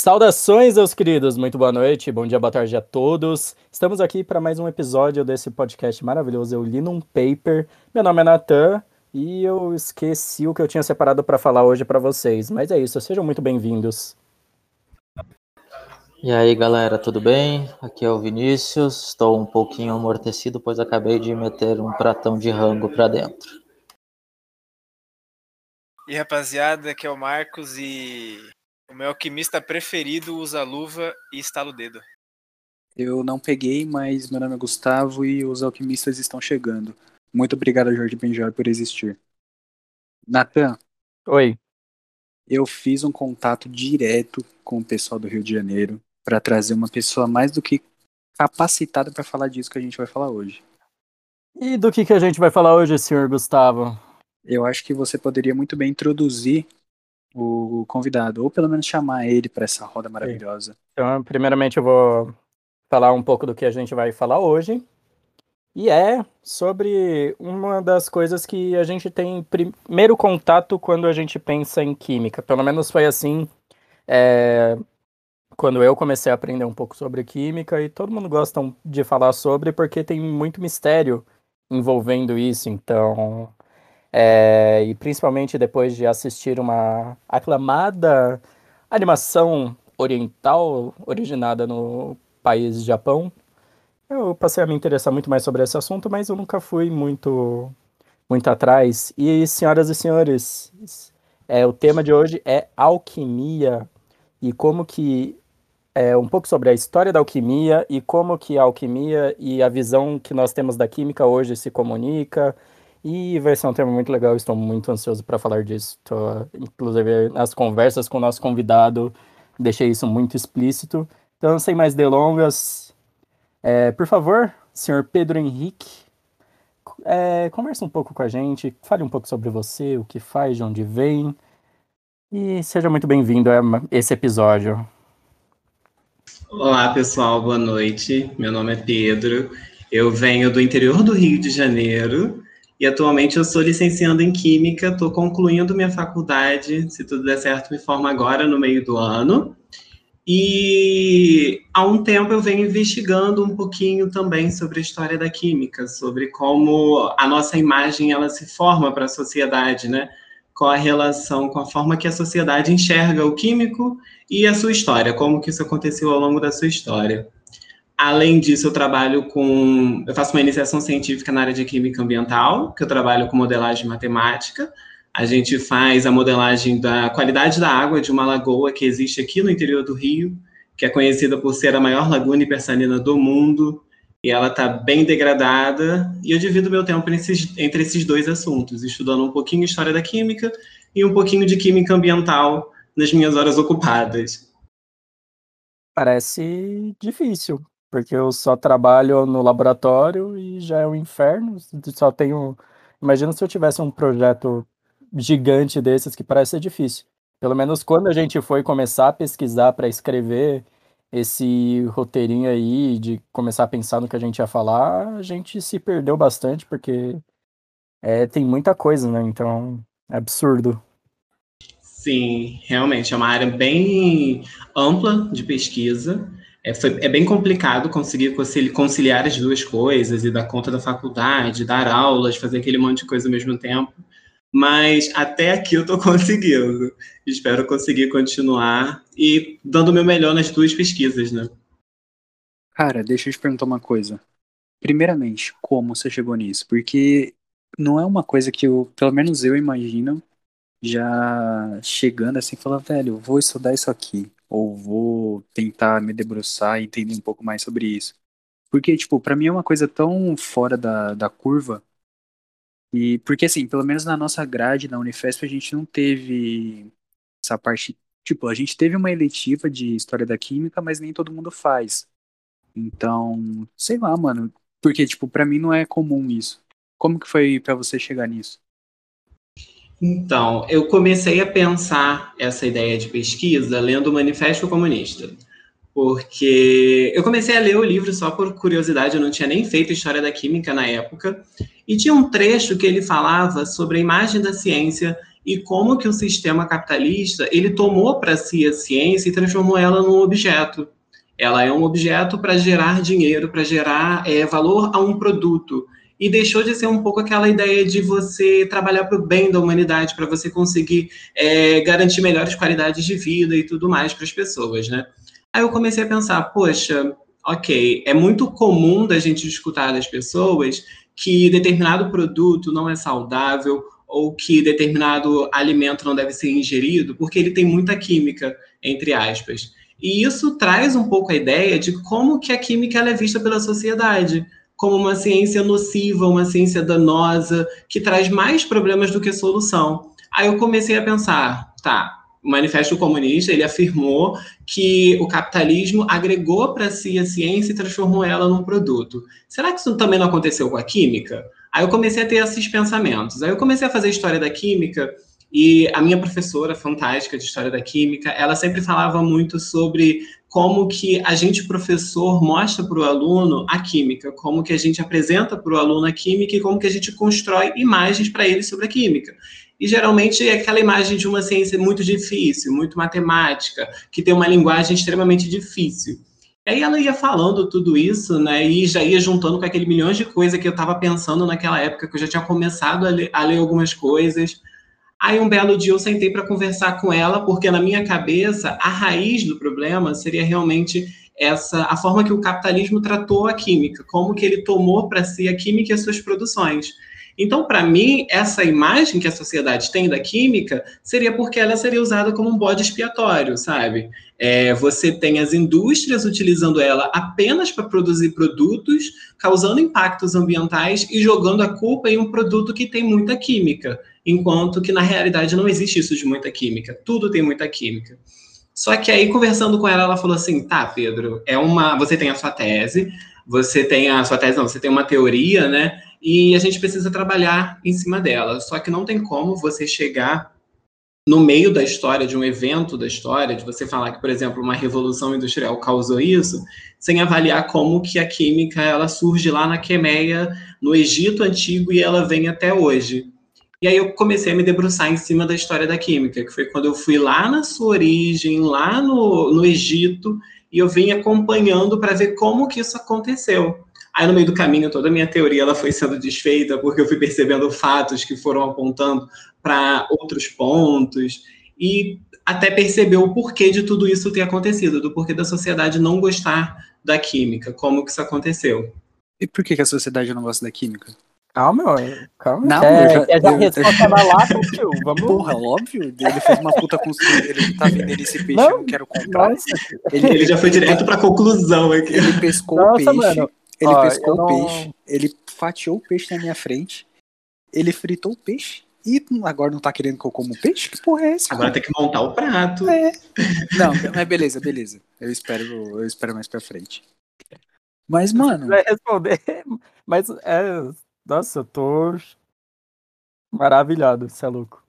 Saudações, meus queridos, muito boa noite, bom dia, boa tarde a todos. Estamos aqui para mais um episódio desse podcast maravilhoso. Eu li num paper. Meu nome é Natan e eu esqueci o que eu tinha separado para falar hoje para vocês, mas é isso, sejam muito bem-vindos. E aí, galera, tudo bem? Aqui é o Vinícius. Estou um pouquinho amortecido, pois acabei de meter um pratão de rango para dentro. E rapaziada, aqui é o Marcos e o meu alquimista preferido usa luva e estala o dedo. Eu não peguei, mas meu nome é Gustavo e os alquimistas estão chegando. Muito obrigado, Jorge Benjor, por existir. Natan. Oi. Eu fiz um contato direto com o pessoal do Rio de Janeiro para trazer uma pessoa mais do que capacitada para falar disso que a gente vai falar hoje. E do que, que a gente vai falar hoje, senhor Gustavo? Eu acho que você poderia muito bem introduzir o convidado, ou pelo menos chamar ele para essa roda maravilhosa. Então, primeiramente, eu vou falar um pouco do que a gente vai falar hoje. E é sobre uma das coisas que a gente tem primeiro contato quando a gente pensa em química. Pelo menos foi assim é, quando eu comecei a aprender um pouco sobre química, e todo mundo gosta de falar sobre porque tem muito mistério envolvendo isso. Então, é, e principalmente depois de assistir uma aclamada animação oriental originada no país Japão, eu passei a me interessar muito mais sobre esse assunto, mas eu nunca fui muito muito atrás. E senhoras e senhores, é, o tema de hoje é alquimia e como que é, um pouco sobre a história da alquimia e como que a alquimia e a visão que nós temos da química hoje se comunica e vai ser um tema muito legal, estou muito ansioso para falar disso. Tô, inclusive, nas conversas com o nosso convidado, deixei isso muito explícito. Então, sem mais delongas, é, por favor, senhor Pedro Henrique, é, converse um pouco com a gente, fale um pouco sobre você, o que faz, de onde vem, e seja muito bem-vindo a esse episódio. Olá, pessoal, boa noite. Meu nome é Pedro, eu venho do interior do Rio de Janeiro e atualmente eu sou licenciando em Química, estou concluindo minha faculdade, se tudo der certo, me formo agora no meio do ano. E há um tempo eu venho investigando um pouquinho também sobre a história da química, sobre como a nossa imagem ela se forma para a sociedade, né? Qual a relação com a forma que a sociedade enxerga o químico e a sua história, como que isso aconteceu ao longo da sua história. Além disso, eu trabalho com. Eu faço uma iniciação científica na área de química ambiental, que eu trabalho com modelagem matemática. A gente faz a modelagem da qualidade da água de uma lagoa que existe aqui no interior do Rio, que é conhecida por ser a maior laguna hipersalina do mundo, e ela está bem degradada. E eu divido meu tempo nesses, entre esses dois assuntos, estudando um pouquinho história da química e um pouquinho de química ambiental nas minhas horas ocupadas. Parece difícil, porque eu só trabalho no laboratório e já é um inferno. Só tenho. Imagina se eu tivesse um projeto gigante desses que parece ser difícil. Pelo menos quando a gente foi começar a pesquisar para escrever esse roteirinho aí, de começar a pensar no que a gente ia falar, a gente se perdeu bastante, porque é, tem muita coisa, né? Então é absurdo. Sim, realmente é uma área bem ampla de pesquisa. É, foi, é bem complicado conseguir conciliar as duas coisas e dar conta da faculdade, dar aulas, fazer aquele monte de coisa ao mesmo tempo. Mas até aqui eu estou conseguindo. Espero conseguir continuar e dando o meu melhor nas duas pesquisas, né? Cara, deixa eu te perguntar uma coisa. Primeiramente, como você chegou nisso? Porque não é uma coisa que eu, pelo menos eu imagino, já chegando assim, falando, velho, vou estudar isso aqui ou vou tentar me debruçar e entender um pouco mais sobre isso. Porque, tipo, para mim é uma coisa tão fora da, da curva. E porque assim, pelo menos na nossa grade na Unifesp a gente não teve essa parte, tipo, a gente teve uma eletiva de história da química, mas nem todo mundo faz. Então, sei lá, mano, porque tipo, para mim não é comum isso. Como que foi para você chegar nisso? Então, eu comecei a pensar essa ideia de pesquisa lendo o Manifesto Comunista. Porque eu comecei a ler o livro só por curiosidade, eu não tinha nem feito História da Química na época, e tinha um trecho que ele falava sobre a imagem da ciência e como que o sistema capitalista ele tomou para si a ciência e transformou ela num objeto. Ela é um objeto para gerar dinheiro, para gerar é, valor a um produto e deixou de ser um pouco aquela ideia de você trabalhar para o bem da humanidade, para você conseguir é, garantir melhores qualidades de vida e tudo mais para as pessoas, né? Aí eu comecei a pensar, poxa, ok, é muito comum da gente escutar das pessoas que determinado produto não é saudável ou que determinado alimento não deve ser ingerido porque ele tem muita química, entre aspas. E isso traz um pouco a ideia de como que a química é vista pela sociedade como uma ciência nociva, uma ciência danosa, que traz mais problemas do que solução. Aí eu comecei a pensar, tá, o Manifesto Comunista, ele afirmou que o capitalismo agregou para si a ciência e transformou ela num produto. Será que isso também não aconteceu com a química? Aí eu comecei a ter esses pensamentos. Aí eu comecei a fazer história da química e a minha professora fantástica de história da química, ela sempre falava muito sobre como que a gente, professor, mostra para o aluno a química, como que a gente apresenta para o aluno a química e como que a gente constrói imagens para ele sobre a química. E geralmente é aquela imagem de uma ciência muito difícil, muito matemática, que tem uma linguagem extremamente difícil. E aí ela ia falando tudo isso, né, e já ia juntando com aquele milhões de coisas que eu estava pensando naquela época, que eu já tinha começado a ler, a ler algumas coisas, Aí um belo dia eu sentei para conversar com ela, porque na minha cabeça a raiz do problema seria realmente essa a forma que o capitalismo tratou a química, como que ele tomou para si a química e as suas produções. Então, para mim, essa imagem que a sociedade tem da química seria porque ela seria usada como um bode expiatório, sabe? É, você tem as indústrias utilizando ela apenas para produzir produtos, causando impactos ambientais e jogando a culpa em um produto que tem muita química, enquanto que na realidade não existe isso de muita química, tudo tem muita química. Só que aí, conversando com ela, ela falou assim: tá, Pedro, é uma. Você tem a sua tese, você tem a sua tese, não, você tem uma teoria, né? e a gente precisa trabalhar em cima dela. Só que não tem como você chegar no meio da história, de um evento da história, de você falar que, por exemplo, uma revolução industrial causou isso, sem avaliar como que a química ela surge lá na Quemeia, no Egito antigo, e ela vem até hoje. E aí eu comecei a me debruçar em cima da história da química, que foi quando eu fui lá na sua origem, lá no, no Egito, e eu vim acompanhando para ver como que isso aconteceu. Aí no meio do caminho toda a minha teoria ela foi sendo desfeita porque eu fui percebendo fatos que foram apontando para outros pontos e até perceber o porquê de tudo isso ter acontecido, do porquê da sociedade não gostar da química, como que isso aconteceu. E por que, que a sociedade não gosta da química? Calma, calma. Não, é, eu já- é já eu- lá, tio. Vamos. Porra, óbvio. Ele fez uma puta construção. Ele tá vendendo esse peixe, eu Não, não quero comprar. Nossa, Ele, Ele já foi direto para a conclusão aqui. ele pescou Nossa, o peixe. mano. Ele Ó, pescou o não- peixe. Ele fatiou o peixe na minha frente. Ele fritou o peixe. E agora não tá querendo que eu como peixe? Que porra é essa? Agora tem que montar o prato. É. Não, mas beleza, beleza. Eu espero, eu espero mais pra frente. Mas, mano, vai responder. Mas é. Nossa, eu tô maravilhado, você é louco.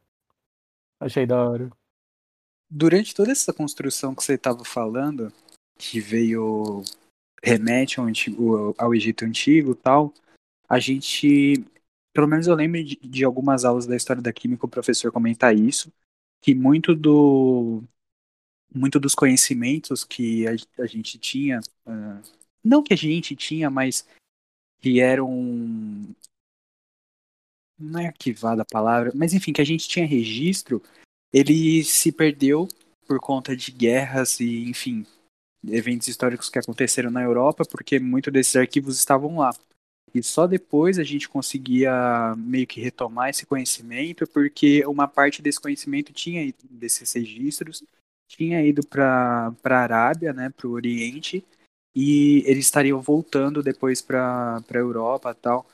Achei da hora. durante toda essa construção que você tava falando, que veio remete ao, antigo, ao Egito Antigo tal, a gente, pelo menos eu lembro de, de algumas aulas da história da química o professor comentar isso, que muito do muito dos conhecimentos que a, a gente tinha, ah, não que a gente tinha, mas que eram não é arquivada a palavra, mas enfim, que a gente tinha registro, ele se perdeu por conta de guerras e, enfim, eventos históricos que aconteceram na Europa, porque muitos desses arquivos estavam lá. E só depois a gente conseguia meio que retomar esse conhecimento, porque uma parte desse conhecimento tinha desses registros, tinha ido para a Arábia, né, para o Oriente, e eles estariam voltando depois para a Europa tal.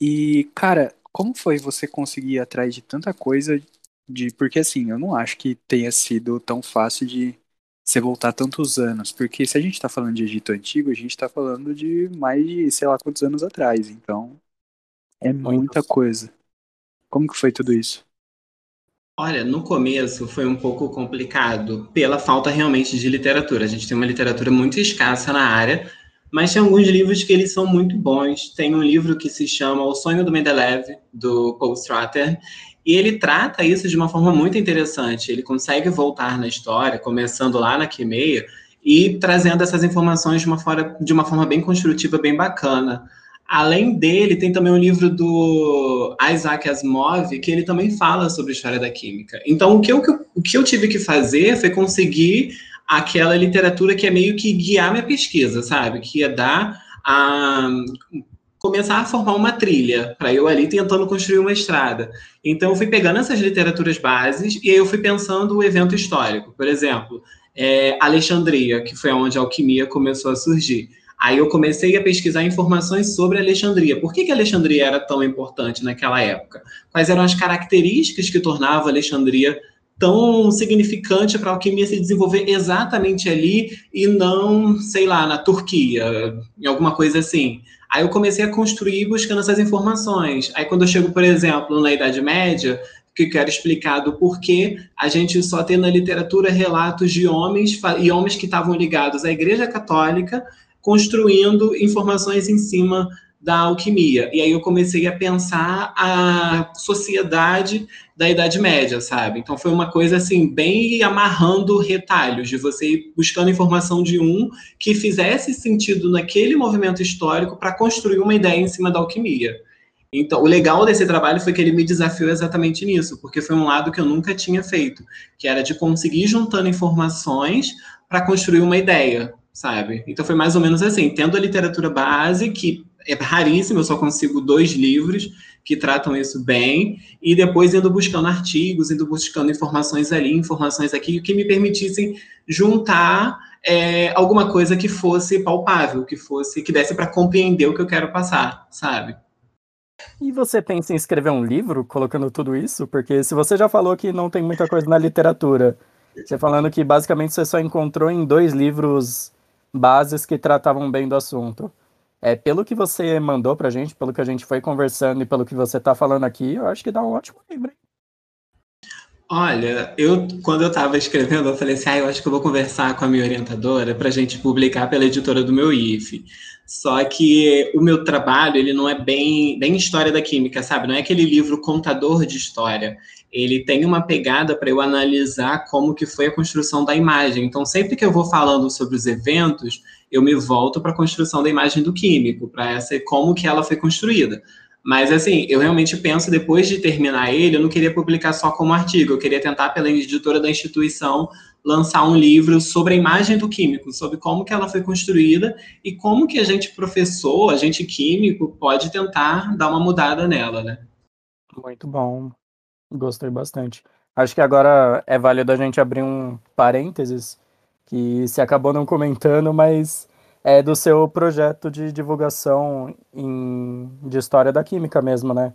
E, cara, como foi você conseguir ir atrás de tanta coisa de porque assim, eu não acho que tenha sido tão fácil de você voltar tantos anos, porque se a gente tá falando de Egito antigo, a gente tá falando de mais de sei lá quantos anos atrás, então é muita coisa. Como que foi tudo isso? Olha, no começo foi um pouco complicado pela falta realmente de literatura. A gente tem uma literatura muito escassa na área, mas tem alguns livros que eles são muito bons. Tem um livro que se chama O Sonho do Mendeleev, do Paul Strater, e ele trata isso de uma forma muito interessante. Ele consegue voltar na história, começando lá na Quimeia, e trazendo essas informações de uma, forma, de uma forma bem construtiva, bem bacana. Além dele, tem também um livro do Isaac Asimov, que ele também fala sobre história da química. Então, o que eu, o que eu tive que fazer foi conseguir aquela literatura que é meio que guiar minha pesquisa, sabe? Que ia dar a começar a formar uma trilha para eu ali tentando construir uma estrada. Então eu fui pegando essas literaturas bases e aí eu fui pensando o evento histórico. Por exemplo, é, Alexandria, que foi onde a alquimia começou a surgir. Aí eu comecei a pesquisar informações sobre Alexandria. Por que, que Alexandria era tão importante naquela época? Quais eram as características que tornavam Alexandria tão significante para a alquimia se desenvolver exatamente ali e não, sei lá, na Turquia, em alguma coisa assim. Aí eu comecei a construir buscando essas informações. Aí quando eu chego, por exemplo, na Idade Média, que quero explicar do porquê a gente só tem na literatura relatos de homens e homens que estavam ligados à Igreja Católica construindo informações em cima da alquimia. E aí eu comecei a pensar a sociedade da Idade Média, sabe? Então foi uma coisa assim, bem amarrando retalhos, de você ir buscando informação de um que fizesse sentido naquele movimento histórico para construir uma ideia em cima da alquimia. Então, o legal desse trabalho foi que ele me desafiou exatamente nisso, porque foi um lado que eu nunca tinha feito, que era de conseguir juntando informações para construir uma ideia, sabe? Então foi mais ou menos assim, tendo a literatura base, que é raríssimo, eu só consigo dois livros que tratam isso bem, e depois indo buscando artigos, indo buscando informações ali, informações aqui, que me permitissem juntar é, alguma coisa que fosse palpável, que fosse, que desse para compreender o que eu quero passar, sabe? E você pensa em escrever um livro colocando tudo isso? Porque se você já falou que não tem muita coisa na literatura, você falando que basicamente você só encontrou em dois livros bases que tratavam bem do assunto. É, pelo que você mandou pra gente, pelo que a gente foi conversando e pelo que você tá falando aqui, eu acho que dá um ótimo livro. Hein? Olha, eu quando eu estava escrevendo, eu falei assim, ah, eu acho que eu vou conversar com a minha orientadora para a gente publicar pela editora do meu IF. Só que o meu trabalho, ele não é bem, bem história da química, sabe? Não é aquele livro contador de história. Ele tem uma pegada para eu analisar como que foi a construção da imagem. Então, sempre que eu vou falando sobre os eventos, eu me volto para a construção da imagem do químico, para essa como que ela foi construída. Mas, assim, eu realmente penso, depois de terminar ele, eu não queria publicar só como artigo, eu queria tentar, pela editora da instituição, lançar um livro sobre a imagem do químico, sobre como que ela foi construída e como que a gente, professor, a gente químico, pode tentar dar uma mudada nela, né? Muito bom. Gostei bastante. Acho que agora é válido a gente abrir um parênteses que se acabou não comentando, mas é do seu projeto de divulgação em, de história da química mesmo, né?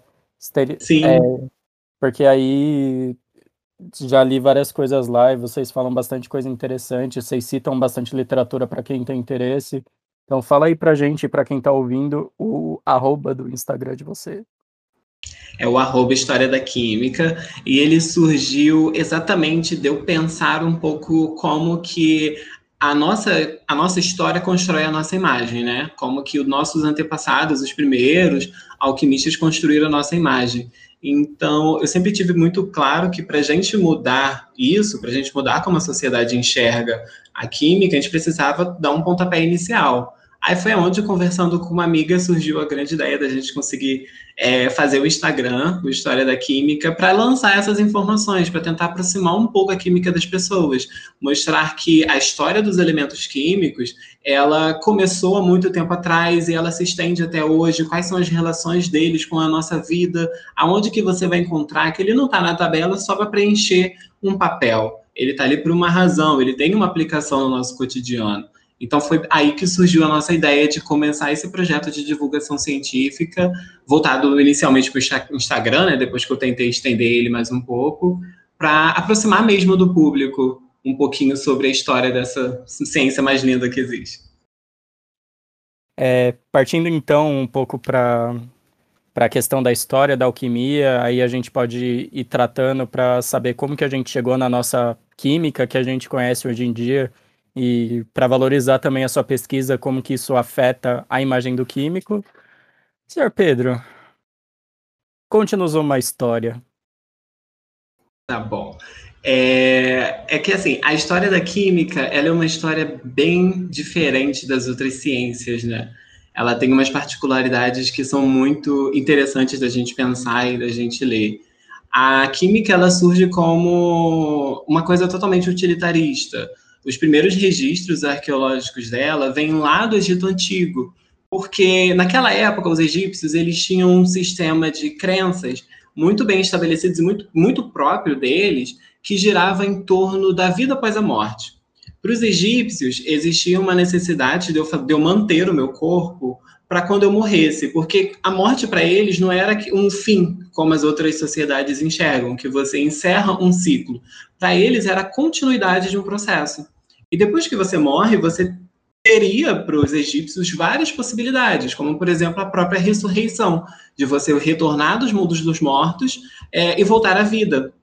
Sim. É, porque aí já li várias coisas lá e vocês falam bastante coisa interessante, vocês citam bastante literatura para quem tem interesse. Então fala aí pra gente, para quem tá ouvindo, o arroba do Instagram de você. É o arroba História da Química, e ele surgiu exatamente de eu pensar um pouco como que a nossa, a nossa história constrói a nossa imagem, né? Como que os nossos antepassados, os primeiros alquimistas, construíram a nossa imagem. Então, eu sempre tive muito claro que para a gente mudar isso, para a gente mudar como a sociedade enxerga a química, a gente precisava dar um pontapé inicial. Aí foi onde, conversando com uma amiga, surgiu a grande ideia da gente conseguir é, fazer o Instagram, o História da Química, para lançar essas informações, para tentar aproximar um pouco a química das pessoas, mostrar que a história dos elementos químicos, ela começou há muito tempo atrás e ela se estende até hoje, quais são as relações deles com a nossa vida, aonde que você vai encontrar, que ele não está na tabela só para preencher um papel, ele está ali por uma razão, ele tem uma aplicação no nosso cotidiano. Então foi aí que surgiu a nossa ideia de começar esse projeto de divulgação científica, voltado inicialmente para o Instagram, né, depois que eu tentei estender ele mais um pouco, para aproximar mesmo do público um pouquinho sobre a história dessa ciência mais linda que existe. É, partindo então um pouco para para a questão da história da alquimia, aí a gente pode ir tratando para saber como que a gente chegou na nossa química que a gente conhece hoje em dia, e para valorizar também a sua pesquisa, como que isso afeta a imagem do químico. Senhor Pedro, conte-nos uma história. Tá bom. É, é, que assim, a história da química, ela é uma história bem diferente das outras ciências, né? Ela tem umas particularidades que são muito interessantes da gente pensar e da gente ler. A química, ela surge como uma coisa totalmente utilitarista. Os primeiros registros arqueológicos dela vêm lá do Egito Antigo, porque naquela época os egípcios eles tinham um sistema de crenças muito bem estabelecidos e muito, muito próprio deles, que girava em torno da vida após a morte. Para os egípcios, existia uma necessidade de eu, de eu manter o meu corpo para quando eu morresse, porque a morte para eles não era um fim, como as outras sociedades enxergam, que você encerra um ciclo. Para eles era a continuidade de um processo. E depois que você morre, você teria para os egípcios várias possibilidades, como por exemplo a própria ressurreição, de você retornar dos mundos dos mortos é, e voltar à vida.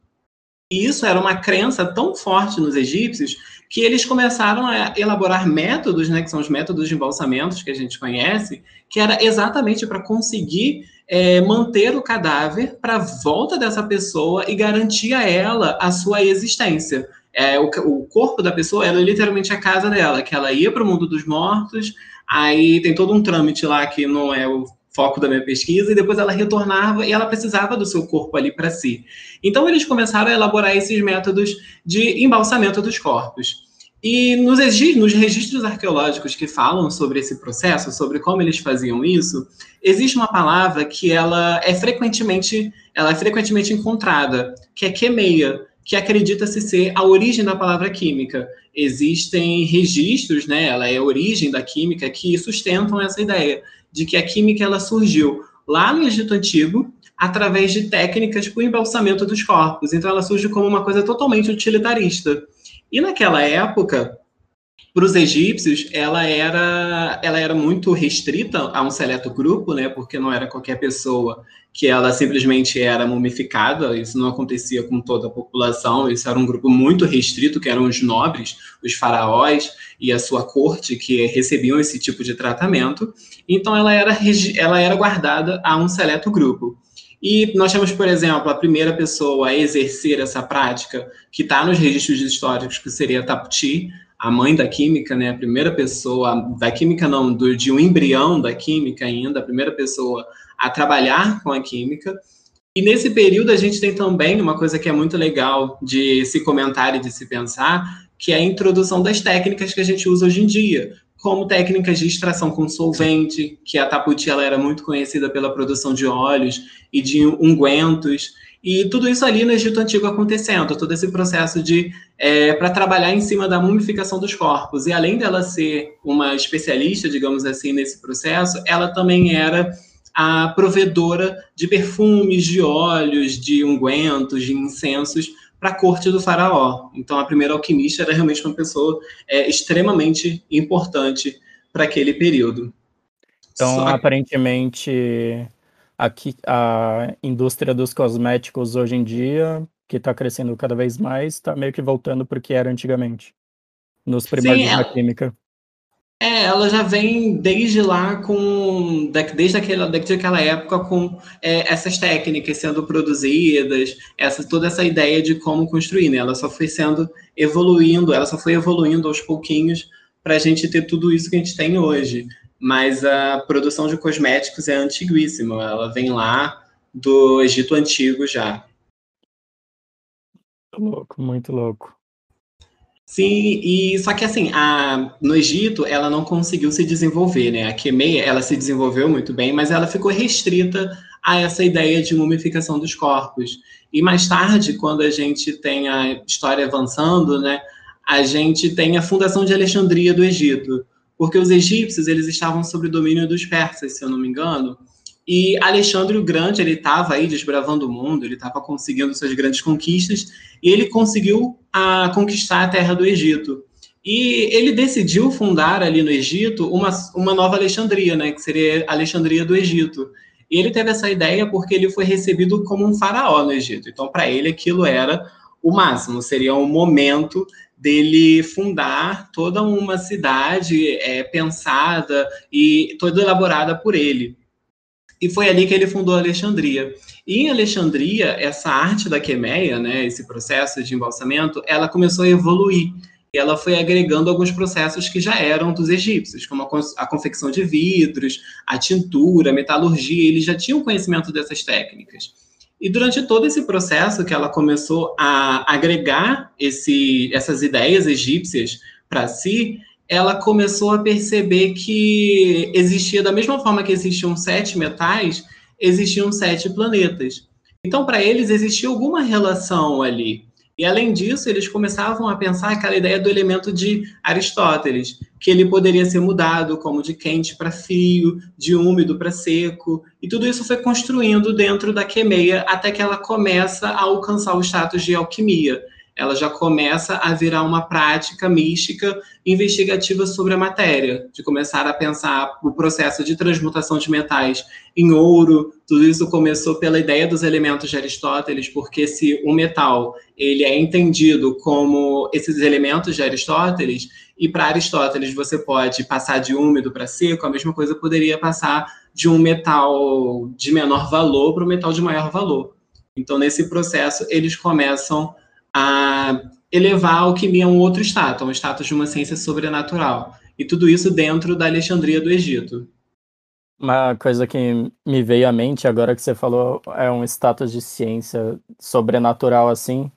E isso era uma crença tão forte nos egípcios que eles começaram a elaborar métodos, né, que são os métodos de embalsamentos que a gente conhece, que era exatamente para conseguir é, manter o cadáver para a volta dessa pessoa e garantir a ela a sua existência. É, o, o, corpo da pessoa era literalmente a casa dela, que ela ia para o mundo dos mortos, aí tem todo um trâmite lá que não é o foco da minha pesquisa, e depois ela retornava e ela precisava do seu corpo ali para si. Então eles começaram a elaborar esses métodos de embalsamento dos corpos. E nos, nos registros arqueológicos que falam sobre esse processo, sobre como eles faziam isso, existe uma palavra que ela é frequentemente, ela é frequentemente encontrada, que é quemeia, que acredita-se ser a origem da palavra química. Existem registros, né, ela é a origem da química, que sustentam essa ideia de que a química ela surgiu lá no Egito Antigo através de técnicas para o embalsamento dos corpos. Então ela surge como uma coisa totalmente utilitarista. E naquela época, para os egípcios, ela era, ela era muito restrita a um seleto grupo, né? Porque não era qualquer pessoa que ela simplesmente era mumificada. Isso não acontecia com toda a população. Isso era um grupo muito restrito, que eram os nobres, os faraós e a sua corte que recebiam esse tipo de tratamento. Então, ela era, ela era guardada a um seleto grupo. E nós temos, por exemplo, a primeira pessoa a exercer essa prática, que está nos registros históricos, que seria Taputi, a mãe da química, né, a primeira pessoa, da química não, do, de um embrião da química ainda, a primeira pessoa a trabalhar com a química. E nesse período a gente tem também uma coisa que é muito legal de se comentar e de se pensar, que é a introdução das técnicas que a gente usa hoje em dia, como técnicas de extração com solvente, que a Taputi ela era muito conhecida pela produção de óleos e de ungüentos, e tudo isso ali no Egito Antigo acontecendo, todo esse processo de é, para trabalhar em cima da mumificação dos corpos. E além dela ser uma especialista, digamos assim, nesse processo, ela também era a provedora de perfumes, de óleos, de ungüentos, de incensos para a corte do faraó. Então, a primeira alquimista era realmente uma pessoa é, extremamente importante para aquele período. Então, Só... aparentemente, aqui a indústria dos cosméticos hoje em dia, que está crescendo cada vez mais, está meio que voltando para o que era antigamente, nos primórdios da química. É, ela já vem desde lá com. Desde aquela, desde aquela época com é, essas técnicas sendo produzidas, essa, toda essa ideia de como construir, né? Ela só foi sendo evoluindo, ela só foi evoluindo aos pouquinhos para a gente ter tudo isso que a gente tem hoje. Mas a produção de cosméticos é antiguíssima, ela vem lá do Egito Antigo já. Muito louco, muito louco. Sim, e só que assim, a, no Egito ela não conseguiu se desenvolver, né? A Quemeia, ela se desenvolveu muito bem, mas ela ficou restrita a essa ideia de mumificação dos corpos. E mais tarde, quando a gente tem a história avançando, né, a gente tem a fundação de Alexandria do Egito, porque os egípcios eles estavam sob o domínio dos persas, se eu não me engano, e Alexandre o Grande, ele estava aí desbravando o mundo, ele estava conseguindo suas grandes conquistas, e ele conseguiu a, ah, conquistar a terra do Egito. E ele decidiu fundar ali no Egito uma, uma nova Alexandria, né, que seria Alexandria do Egito. E ele teve essa ideia porque ele foi recebido como um faraó no Egito. Então, para ele, aquilo era o máximo, seria um momento dele fundar toda uma cidade é, pensada e toda elaborada por ele. E foi ali que ele fundou Alexandria. E em Alexandria, essa arte da quemeia, né, esse processo de embalsamento, ela começou a evoluir. E ela foi agregando alguns processos que já eram dos egípcios, como a confecção de vidros, a tintura, a metalurgia, eles já tinham conhecimento dessas técnicas. E durante todo esse processo que ela começou a agregar esse, essas ideias egípcias para si, ela começou a perceber que existia, da mesma forma que existiam sete metais, existiam sete planetas. Então, para eles, existia alguma relação ali. E, além disso, eles começavam a pensar aquela ideia do elemento de Aristóteles, que ele poderia ser mudado como de quente para frio, de úmido para seco, e tudo isso foi construindo dentro da quemeia até que ela começa a alcançar o status de alquimia ela já começa a virar uma prática mística investigativa sobre a matéria, de começar a pensar o processo de transmutação de metais em ouro. Tudo isso começou pela ideia dos elementos de Aristóteles, porque se o metal ele é entendido como esses elementos de Aristóteles, e para Aristóteles você pode passar de úmido para seco, a mesma coisa poderia passar de um metal de menor valor para um metal de maior valor. Então, nesse processo, eles começam a elevar a alquimia a um outro status, a um status de uma ciência sobrenatural. E tudo isso dentro da Alexandria do Egito. Uma coisa que me veio à mente agora que você falou é um status de ciência sobrenatural assim.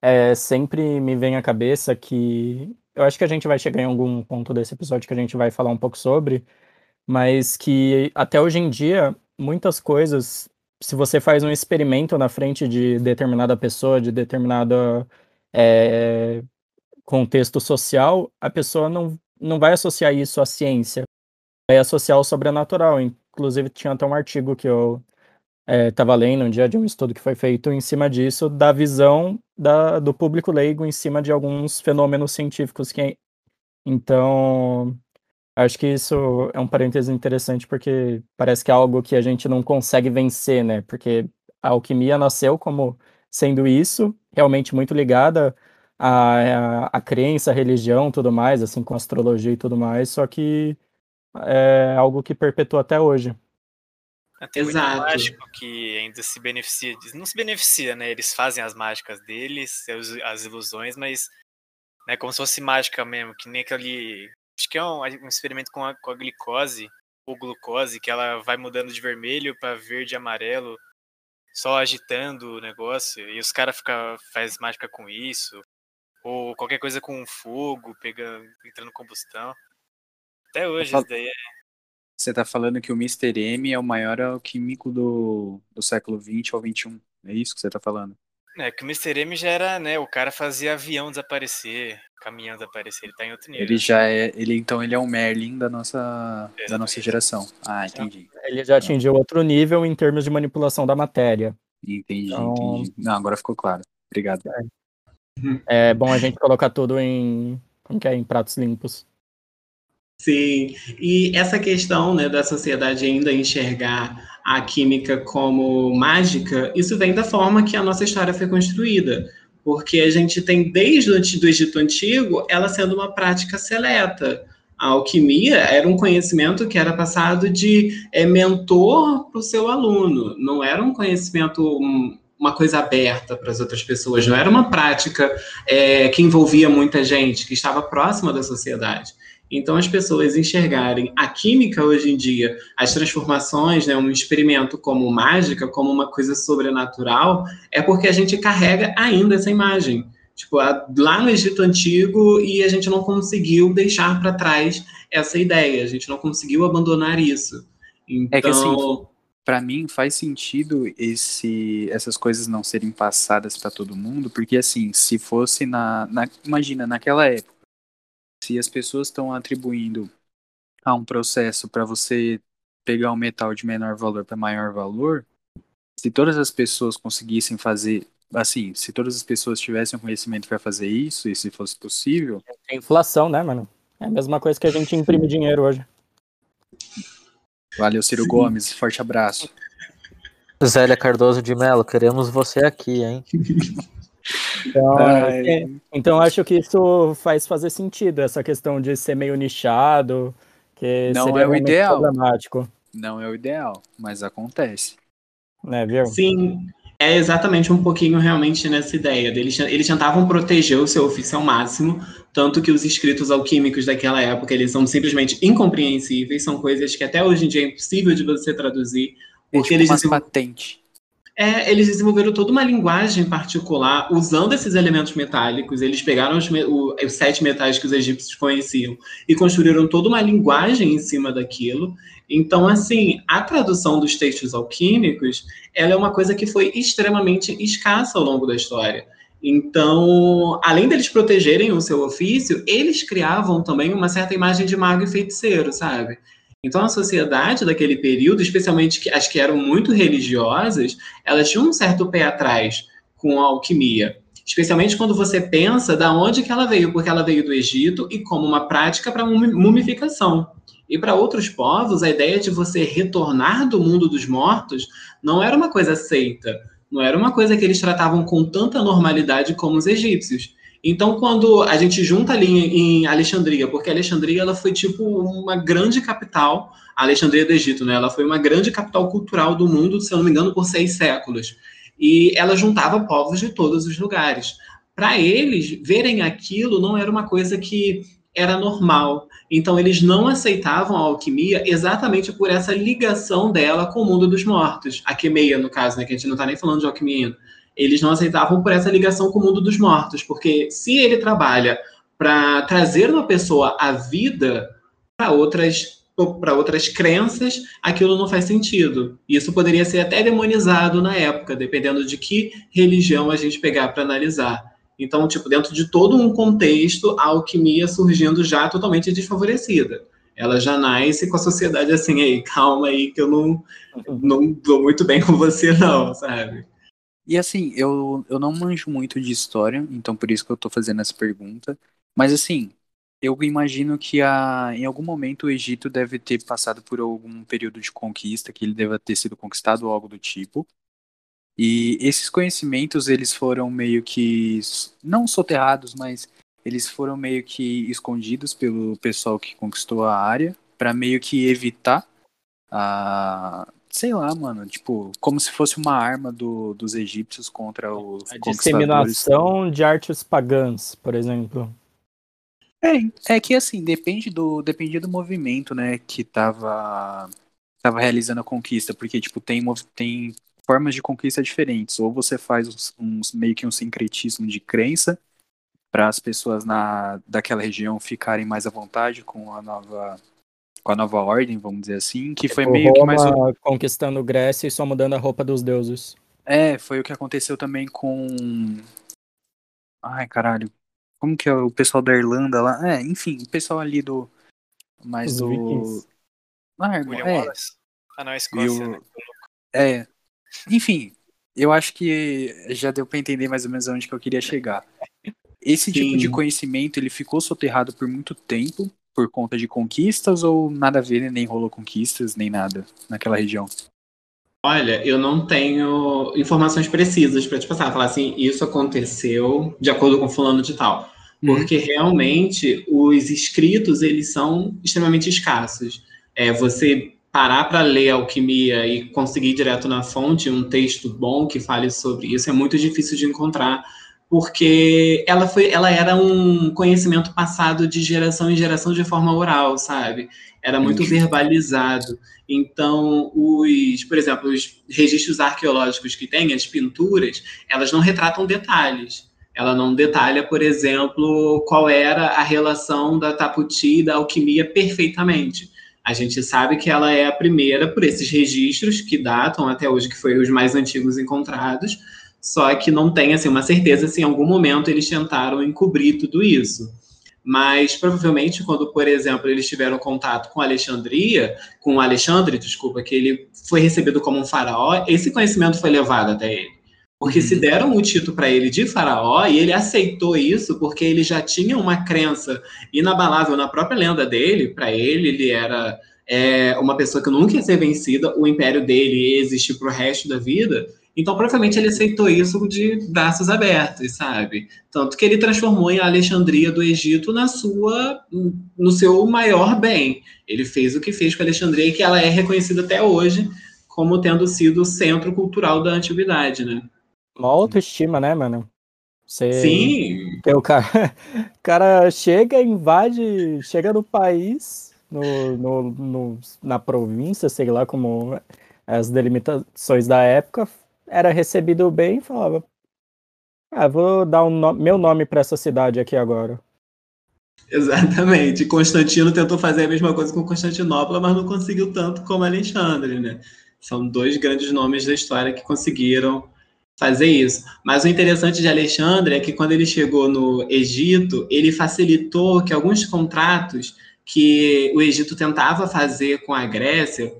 É, sempre me vem à cabeça que eu acho que a gente vai chegar em algum ponto desse episódio que a gente vai falar um pouco sobre, mas que até hoje em dia muitas coisas se você faz um experimento na frente de determinada pessoa, de determinado é, contexto social, a pessoa não, não vai associar isso à ciência, vai associar ao sobrenatural. Inclusive, tinha até um artigo que eu estava é, lendo um dia de um estudo que foi feito em cima disso, da visão da, do público leigo em cima de alguns fenômenos científicos que então Acho que isso é um parêntese interessante porque parece que é algo que a gente não consegue vencer, né? Porque a alquimia nasceu como sendo isso, realmente muito ligada à, à, à crença, à religião, tudo mais, assim, com astrologia e tudo mais, só que é algo que perpetua até hoje. Tem Exato. muito mágico que ainda se beneficia, não se beneficia, né? Eles fazem as mágicas deles, as ilusões, mas né, como se fosse mágica mesmo, que nem aquele acho que é um, um experimento com a, com a glicose ou glucose, que ela vai mudando de vermelho para verde e amarelo, só agitando o negócio, e os caras faz mágica com isso, ou qualquer coisa com fogo, pegando, entrando combustão. Até hoje isso daí é. Você tá falando que o Mr. M é o maior alquímico do, do século XX ao XXI. É isso que você tá falando? É, que o Mr. M já era, né? O cara fazia avião desaparecer, caminhão desaparecer, ele tá em outro nível. Ele já é. Ele, então ele é o Merlin da nossa, da nossa geração. Ah, entendi. Ele já atingiu outro nível em termos de manipulação da matéria. Entendi, então... entendi. Não, agora ficou claro. Obrigado. É. é bom a gente colocar tudo em. Como que é? Em pratos limpos. Sim, e essa questão né, da sociedade ainda enxergar a química como mágica, isso vem da forma que a nossa história foi construída. Porque a gente tem, desde o Egito Antigo, ela sendo uma prática seleta. A alquimia era um conhecimento que era passado de é, mentor para o seu aluno, não era um conhecimento, um, uma coisa aberta para as outras pessoas, não era uma prática é, que envolvia muita gente, que estava próxima da sociedade. Então, as pessoas enxergarem a química hoje em dia, as transformações, né, um experimento como mágica, como uma coisa sobrenatural, é porque a gente carrega ainda essa imagem. Tipo, lá no Egito Antigo, e a gente não conseguiu deixar para trás essa ideia, a gente não conseguiu abandonar isso. Então... É que assim, então para mim faz sentido esse essas coisas não serem passadas para todo mundo, porque assim, se fosse na, na imagina naquela época se as pessoas estão atribuindo a um processo para você pegar um metal de menor valor para maior valor, se todas as pessoas conseguissem fazer assim, se todas as pessoas tivessem conhecimento para fazer isso, e se fosse possível. É inflação, né, mano? É a mesma coisa que a gente imprime dinheiro hoje. Valeu, Ciro Sim. Gomes. Forte abraço. Zélia Cardoso de Mello, queremos você aqui, hein? Então, é, então acho que isso faz fazer sentido, essa questão de ser meio nichado, que não é o ideal. Problemático. Não é o ideal, mas acontece. Né, viu? Sim, é exatamente um pouquinho realmente nessa ideia. Eles, eles tentavam proteger o seu ofício ao máximo, tanto que os escritos alquímicos daquela época, eles são simplesmente incompreensíveis, são coisas que até hoje em dia é impossível de você traduzir. É porque tipo eles uma patente. É, eles desenvolveram toda uma linguagem particular usando esses elementos metálicos. Eles pegaram os, o, os, sete metais que os egípcios conheciam e construíram toda uma linguagem em cima daquilo. Então, assim, a tradução dos textos alquímicos ela é uma coisa que foi extremamente escassa ao longo da história. Então, além deles protegerem o seu ofício, eles criavam também uma certa imagem de mago e feiticeiro, sabe? Então, a sociedade daquele período, especialmente as que eram muito religiosas, elas tinham um certo pé atrás com a alquimia. Especialmente quando você pensa da onde que ela veio, porque ela veio do Egito e como uma prática para mumificação. E para outros povos, a ideia de você retornar do mundo dos mortos não era uma coisa aceita, não era uma coisa que eles tratavam com tanta normalidade como os egípcios. Então, quando a gente junta ali em Alexandria, porque Alexandria ela foi tipo uma grande capital, Alexandria do Egito, né? Ela foi uma grande capital cultural do mundo, se eu não me engano, por seis séculos. E ela juntava povos de todos os lugares. Para eles, verem aquilo não era uma coisa que era normal. Então, eles não aceitavam a alquimia exatamente por essa ligação dela com o mundo dos mortos. A quemeia, no caso, né? Que a gente não está nem falando de alquimia eles não aceitavam por essa ligação com o mundo dos mortos, porque se ele trabalha para trazer uma pessoa à vida para outras para outras crenças, aquilo não faz sentido. Isso poderia ser até demonizado na época, dependendo de que religião a gente pegar para analisar. Então, tipo, dentro de todo um contexto, a alquimia surgindo já totalmente desfavorecida. Ela já nasce com a sociedade assim, aí, calma aí, que eu não, não dou muito bem com você, não, sabe? E assim, eu, eu não manjo muito de história, então por isso que eu tô fazendo essa pergunta. Mas assim, eu imagino que a, em algum momento o Egito deve ter passado por algum período de conquista, que ele deva ter sido conquistado ou algo do tipo. E esses conhecimentos, eles foram meio que, não soterrados, mas eles foram meio que escondidos pelo pessoal que conquistou a área, para meio que evitar a, sei lá, mano, tipo, como se fosse uma arma do, dos egípcios contra os A disseminação de artes pagãs, por exemplo. É, é que assim, depende do, dependia do movimento, né, que tava, tava realizando a conquista, porque, tipo, tem, tem formas de conquista diferentes, ou você faz uns meio que um sincretismo de crença, para as pessoas na, daquela região ficarem mais à vontade com a nova com a nova ordem, vamos dizer assim, que foi meio Roma que mais conquistando Grécia e só mudando a roupa dos deuses. É, foi o que aconteceu também com Ai, caralho. Como que é o pessoal da Irlanda lá? É, enfim, o pessoal ali do mais Os do Vikings. Ah, William é. Wallace. Ah, não, é Escócia, né? É. Enfim, eu acho que já deu para entender mais ou menos onde que eu queria chegar. Esse Sim. tipo de conhecimento, ele ficou soterrado por muito tempo, por conta de conquistas ou nada a ver, nem rolou conquistas, nem nada naquela região? Olha, eu não tenho informações precisas para te passar. Falar assim, isso aconteceu de acordo com fulano de tal. Uhum. Porque uhum. realmente os escritos, eles são extremamente escassos. É, você parar para ler alquimia e conseguir direto na fonte um texto bom que fale sobre isso é muito difícil de encontrar porque ela foi, ela era um conhecimento passado de geração em geração de forma oral, sabe? Era muito verbalizado. Então, os, por exemplo, os registros arqueológicos que tem, as pinturas, elas não retratam detalhes. Ela não detalha, por exemplo, qual era a relação da taputi e da alquimia perfeitamente. A gente sabe que ela é a primeira por esses registros que datam até hoje, que foram os mais antigos encontrados, só que não tem assim, uma certeza se em algum momento eles tentaram encobrir tudo isso. Mas provavelmente, quando, por exemplo, eles tiveram contato com Alexandria, com Alexandre, desculpa, que ele foi recebido como um faraó, esse conhecimento foi levado até ele. Porque uhum. se deram o título para ele de faraó e ele aceitou isso porque ele já tinha uma crença inabalável na própria lenda dele, para ele, ele era é, uma pessoa que nunca ia ser vencida, o império dele ia existir para o resto da vida. Então, provavelmente ele aceitou isso de braços abertos, sabe? Tanto que ele transformou a Alexandria do Egito na sua, no seu maior bem. Ele fez o que fez com a Alexandria e que ela é reconhecida até hoje como tendo sido o centro cultural da antiguidade, né? Uma autoestima, né, mano? Você... Sim. Porque o cara, o cara chega, invade, chega no país, no, no, no, na província, sei lá como as delimitações da época, era recebido bem e falava: Ah, vou dar um no meu nome para essa cidade aqui agora. Exatamente. Constantino tentou fazer a mesma coisa com Constantinopla, mas não conseguiu tanto como Alexandre, né? São dois grandes nomes da história que conseguiram fazer isso. Mas o interessante de Alexandre é que quando ele chegou no Egito, ele facilitou que alguns contratos que o Egito tentava fazer com a Grécia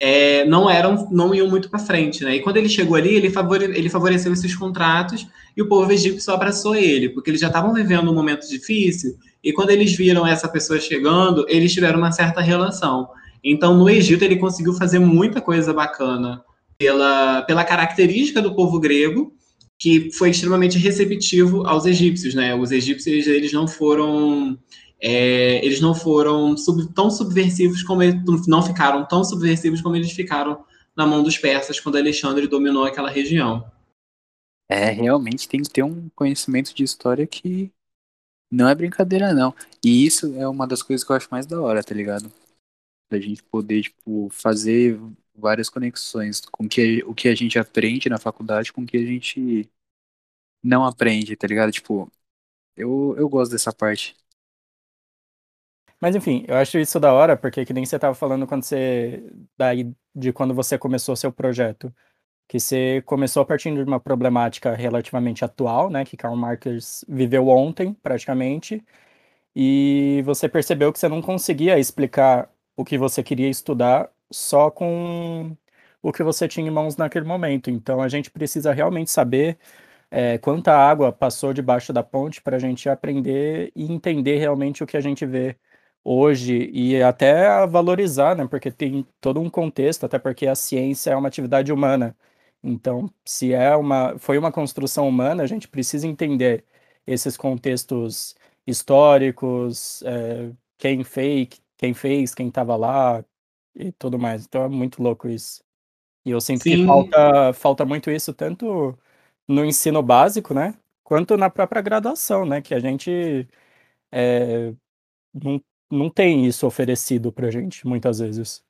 é, não eram, não iam muito para frente, né? E quando ele chegou ali, ele, favore, ele favoreceu esses contratos e o povo egípcio abraçou ele, porque eles já estavam vivendo um momento difícil e quando eles viram essa pessoa chegando, eles tiveram uma certa relação. Então, no Egito, ele conseguiu fazer muita coisa bacana pela, pela característica do povo grego, que foi extremamente receptivo aos egípcios, né? Os egípcios, eles não foram é, eles não foram sub, tão subversivos como eles, não ficaram tão subversivos como eles ficaram na mão dos persas quando Alexandre dominou aquela região. É, realmente tem que ter um conhecimento de história que não é brincadeira, não. E isso é uma das coisas que eu acho mais da hora, tá ligado? Da gente poder, tipo, fazer várias conexões com que, o que a gente aprende na faculdade com o que a gente não aprende, tá ligado? Tipo, eu, eu gosto dessa parte. Mas enfim, eu acho isso da hora, porque que nem você estava falando quando você. Daí, de quando você começou seu projeto. Que você começou partindo de uma problemática relativamente atual, né? Que Karl Marx viveu ontem, praticamente. E você percebeu que você não conseguia explicar o que você queria estudar só com o que você tinha em mãos naquele momento. Então a gente precisa realmente saber é, quanta água passou debaixo da ponte para a gente aprender e entender realmente o que a gente vê hoje e até valorizar, né? Porque tem todo um contexto, até porque a ciência é uma atividade humana. Então, se é uma, foi uma construção humana, a gente precisa entender esses contextos históricos, é, quem fez, quem fez, quem estava lá e tudo mais. Então é muito louco isso. E eu sinto Sim. que falta, falta muito isso tanto no ensino básico, né? Quanto na própria graduação, né? Que a gente é, não não tem isso oferecido pra gente, muitas vezes.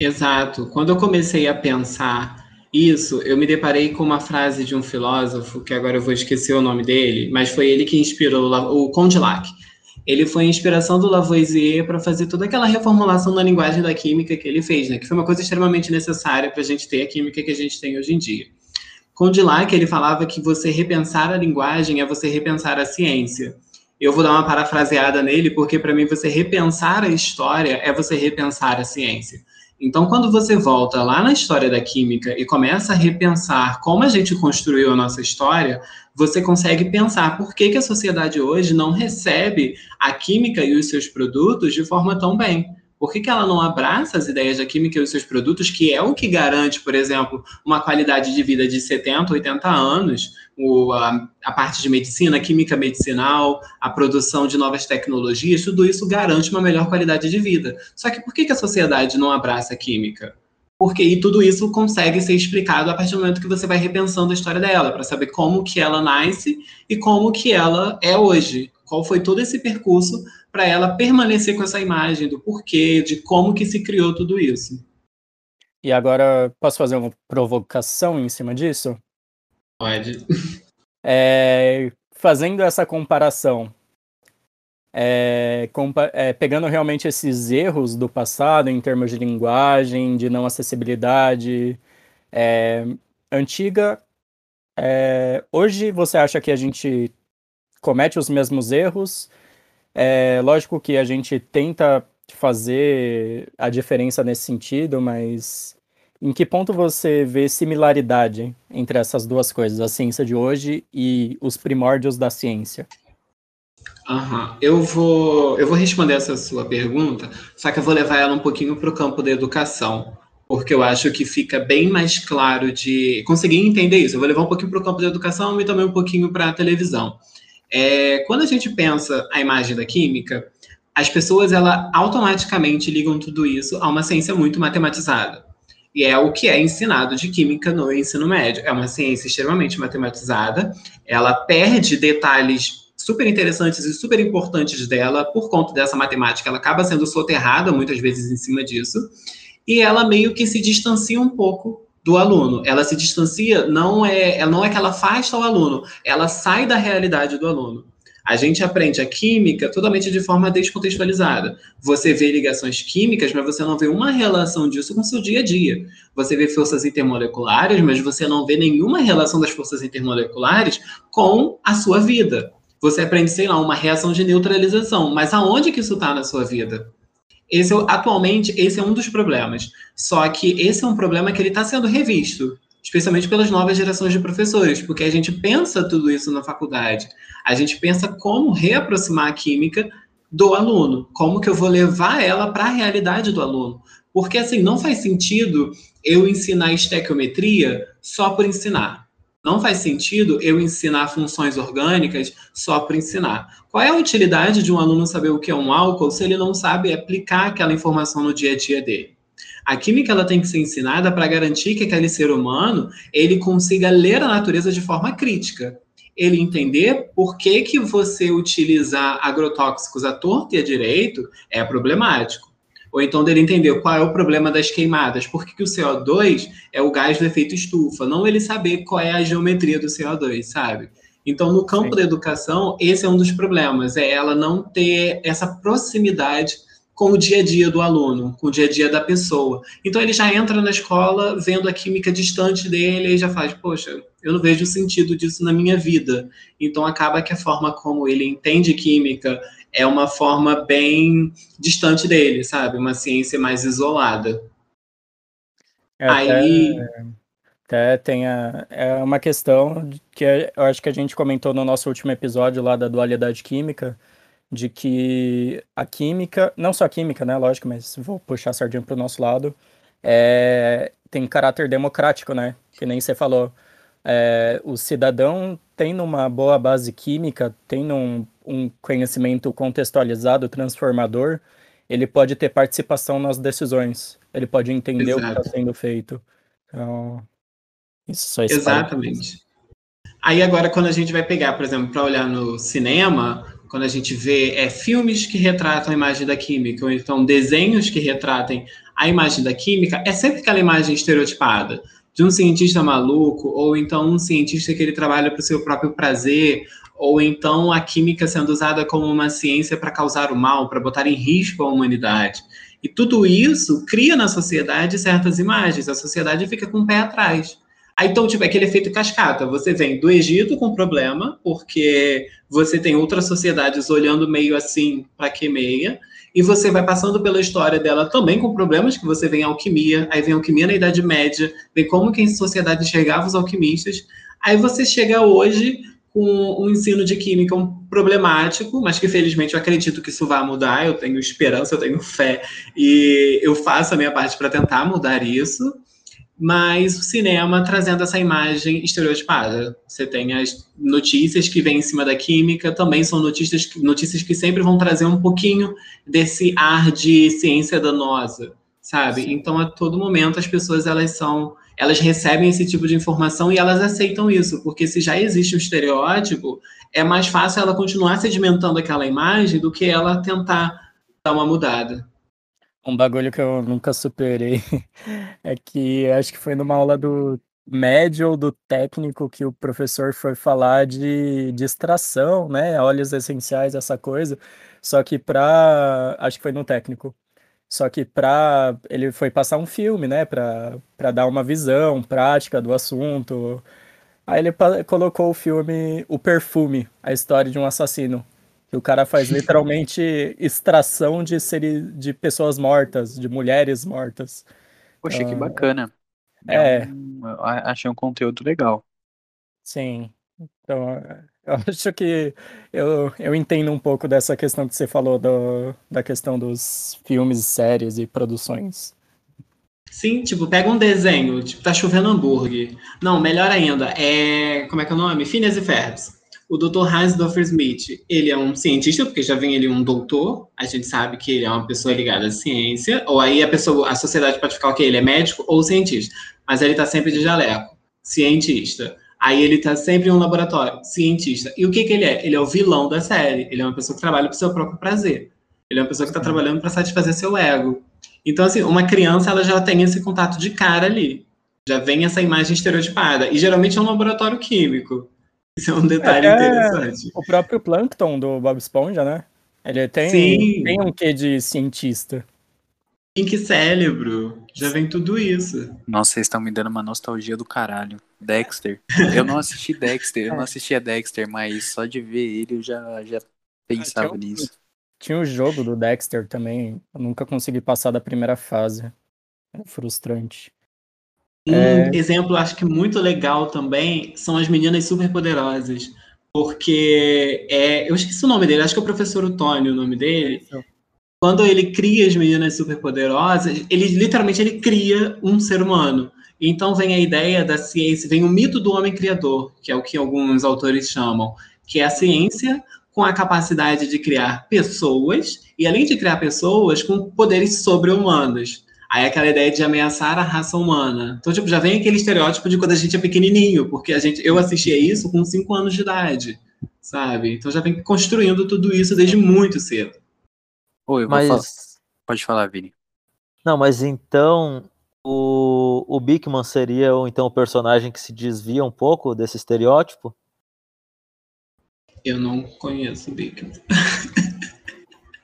Exato. Quando eu comecei a pensar isso, eu me deparei com uma frase de um filósofo, que agora eu vou esquecer o nome dele, mas foi ele que inspirou o Condillac. Ele foi a inspiração do Lavoisier para fazer toda aquela reformulação da linguagem da química que ele fez, né? que foi uma coisa extremamente necessária para a gente ter a química que a gente tem hoje em dia. Condillac, ele falava que você repensar a linguagem é você repensar a ciência eu vou dar uma parafraseada nele, porque para mim você repensar a história é você repensar a ciência. Então, quando você volta lá na história da química e começa a repensar como a gente construiu a nossa história, você consegue pensar por que, que a sociedade hoje não recebe a química e os seus produtos de forma tão bem por que, que ela não abraça as ideias da química e os seus produtos, que é o que garante, por exemplo, uma qualidade de vida de 70, 80 anos, o, a, a, parte de medicina, química medicinal, a produção de novas tecnologias, tudo isso garante uma melhor qualidade de vida. Só que por que, que a sociedade não abraça a química? Porque e tudo isso consegue ser explicado a partir do momento que você vai repensando a história dela, para saber como que ela nasce e como que ela é hoje. Qual foi todo esse percurso para ela permanecer com essa imagem do porquê, de como que se criou tudo isso. E agora, posso fazer uma provocação em cima disso? Pode. É, fazendo essa comparação, é, compa é, pegando realmente esses erros do passado em termos de linguagem, de não acessibilidade, é, antiga, é, hoje você acha que a gente comete os mesmos erros é lógico que a gente tenta fazer a diferença nesse sentido, mas em que ponto você vê similaridade entre essas duas coisas, a ciência de hoje e os primórdios da ciência? Uhum. Eu, vou, eu vou responder essa sua pergunta, só que eu vou levar ela um pouquinho para o campo da educação. porque eu acho que fica bem mais claro de conseguir entender isso. Eu vou levar um pouquinho para o campo da educação e também um pouquinho para a televisão. É, quando a gente pensa a imagem da química, as pessoas ela automaticamente ligam tudo isso a uma ciência muito matematizada. E é o que é ensinado de química no ensino médio. É uma ciência extremamente matematizada, ela perde detalhes super interessantes e super importantes dela por conta dessa matemática, ela acaba sendo soterrada muitas vezes em cima disso, e ela meio que se distancia um pouco do aluno. Ela se distancia, não é, ela não é que ela afasta o aluno, ela sai da realidade do aluno. A gente aprende a química totalmente de forma descontextualizada. Você vê ligações químicas, mas você não vê uma relação disso com o seu dia a dia. Você vê forças intermoleculares, mas você não vê nenhuma relação das forças intermoleculares com a sua vida. Você aprende, sei lá, uma reação de neutralização, mas aonde que isso está na sua vida? Esse, atualmente, esse é um dos problemas. Só que esse é um problema que ele está sendo revisto, especialmente pelas novas gerações de professores, porque a gente pensa tudo isso na faculdade. A gente pensa como reaproximar a química do aluno, como que eu vou levar ela para a realidade do aluno. Porque, assim, não faz sentido eu ensinar estequiometria só por ensinar. Não faz sentido eu ensinar funções orgânicas só para ensinar. Qual é a utilidade de um aluno saber o que é um álcool se ele não sabe aplicar aquela informação no dia a dia dele? A química ela tem que ser ensinada para garantir que aquele ser humano ele consiga ler a natureza de forma crítica. Ele entender por que, que você utilizar agrotóxicos à torta e à direito é problemático ou então dele entender qual é o problema das queimadas, por que, que o CO2 é o gás do efeito estufa, não ele saber qual é a geometria do CO2, sabe? Então, no campo Sim. da educação, esse é um dos problemas, é ela não ter essa proximidade com o dia a dia do aluno, com o dia a dia da pessoa. Então, ele já entra na escola vendo a química distante dele e já faz, poxa, eu não vejo sentido disso na minha vida. Então, acaba que a forma como ele entende química é uma forma bem distante dele, sabe? Uma ciência mais isolada. É, Aí. Até, até tem a, é uma questão que eu acho que a gente comentou no nosso último episódio lá da dualidade química, de que a química, não só a química, né? Lógico, mas vou puxar a sardinha para o nosso lado, é, tem caráter democrático, né? Que nem você falou. É, o cidadão tendo uma boa base química, tendo um, um conhecimento contextualizado, transformador, ele pode ter participação nas decisões, ele pode entender Exato. o que está sendo feito. Então, isso só Exatamente. Aí agora, quando a gente vai pegar, por exemplo, para olhar no cinema, quando a gente vê é, filmes que retratam a imagem da química, ou então desenhos que retratem a imagem da química, é sempre aquela imagem estereotipada de um cientista maluco, ou então um cientista que ele trabalha para o seu próprio prazer, ou então a química sendo usada como uma ciência para causar o mal, para botar em risco a humanidade. E tudo isso cria na sociedade certas imagens, a sociedade fica com o pé atrás. Aí, então, tipo, aquele efeito cascata. Você vem do Egito com problema, porque você tem outras sociedades olhando meio assim para que meia, e você vai passando pela história dela também com problemas, que você vem alquimia, aí vem alquimia na Idade Média, vem como que a sociedade enxergava os alquimistas, aí você chega hoje com um ensino de química um problemático, mas que felizmente eu acredito que isso vai mudar, eu tenho esperança, eu tenho fé, e eu faço a minha parte para tentar mudar isso, mas o cinema trazendo essa imagem estereotipada. Você tem as notícias que vêm em cima da química, também são notícias, notícias que sempre vão trazer um pouquinho desse ar de ciência danosa, sabe? Sim. Então, a todo momento, as pessoas elas são, elas recebem esse tipo de informação e elas aceitam isso, porque se já existe um estereótipo, é mais fácil ela continuar sedimentando aquela imagem do que ela tentar dar uma mudada. Um bagulho que eu nunca superei é que acho que foi numa aula do médio ou do técnico que o professor foi falar de, extração, né? Óleos essenciais, essa coisa. Só que para acho que foi no técnico. Só que para ele foi passar um filme, né, para dar uma visão prática do assunto. Aí ele colocou o filme O Perfume, a história de um assassino. Que o cara faz literalmente extração de, seri... de pessoas mortas, de mulheres mortas. Poxa, que bacana. É. é um, achei um conteúdo legal. Sim. Então, eu acho que eu, eu entendo um pouco dessa questão que você falou do, da questão dos filmes, séries e produções. Sim, tipo, pega um desenho, tipo, tá chovendo hambúrguer. Não, melhor ainda, é. Como é que é o nome? Phineas e Ferbs. O Dr. Hans Doffer Smith, ele é um cientista, porque já vem ele um doutor, a gente sabe que ele é uma pessoa ligada à ciência, ou aí a pessoa, a sociedade pode ficar o quê? Ele é médico ou cientista, mas ele tá sempre de jaleco, cientista. Aí ele tá sempre em um laboratório, cientista. E o que que ele é? Ele é o vilão da série, ele é uma pessoa que trabalha pro seu próprio prazer. Ele é uma pessoa que está trabalhando para satisfazer seu ego. Então, assim, uma criança ela já tem esse contato de cara ali. Já vem essa imagem estereotipada. E geralmente é um laboratório químico. Isso é um detalhe é, interessante. O próprio Plankton do Bob Esponja, né? Ele tem, tem um quê de cientista. Pink cérebro. Já vem tudo isso. Nossa, vocês estão me dando uma nostalgia do caralho. Dexter. Eu não assisti Dexter, eu não assistia Dexter, mas só de ver ele eu já, já pensava ah, nisso. Tinha o jogo do Dexter também. Eu nunca consegui passar da primeira fase. É frustrante. Um é... exemplo, acho que muito legal também, são as meninas superpoderosas. Porque é, eu esqueci o nome dele, acho que é o professor Otônio o nome dele. Quando ele cria as meninas superpoderosas, ele literalmente ele cria um ser humano. Então vem a ideia da ciência, vem o mito do homem criador, que é o que alguns autores chamam, que é a ciência com a capacidade de criar pessoas, e além de criar pessoas, com poderes sobre-humanos. Aí aquela ideia de ameaçar a raça humana. Então, tipo, já vem aquele estereótipo de quando a gente é pequenininho, porque a gente, eu assistia isso com 5 anos de idade, sabe? Então já vem construindo tudo isso desde muito cedo. Oi, mas... Falar. Pode falar, Vini. Não, mas então o, o Bigman seria então o personagem que se desvia um pouco desse estereótipo? Eu não conheço Bigman.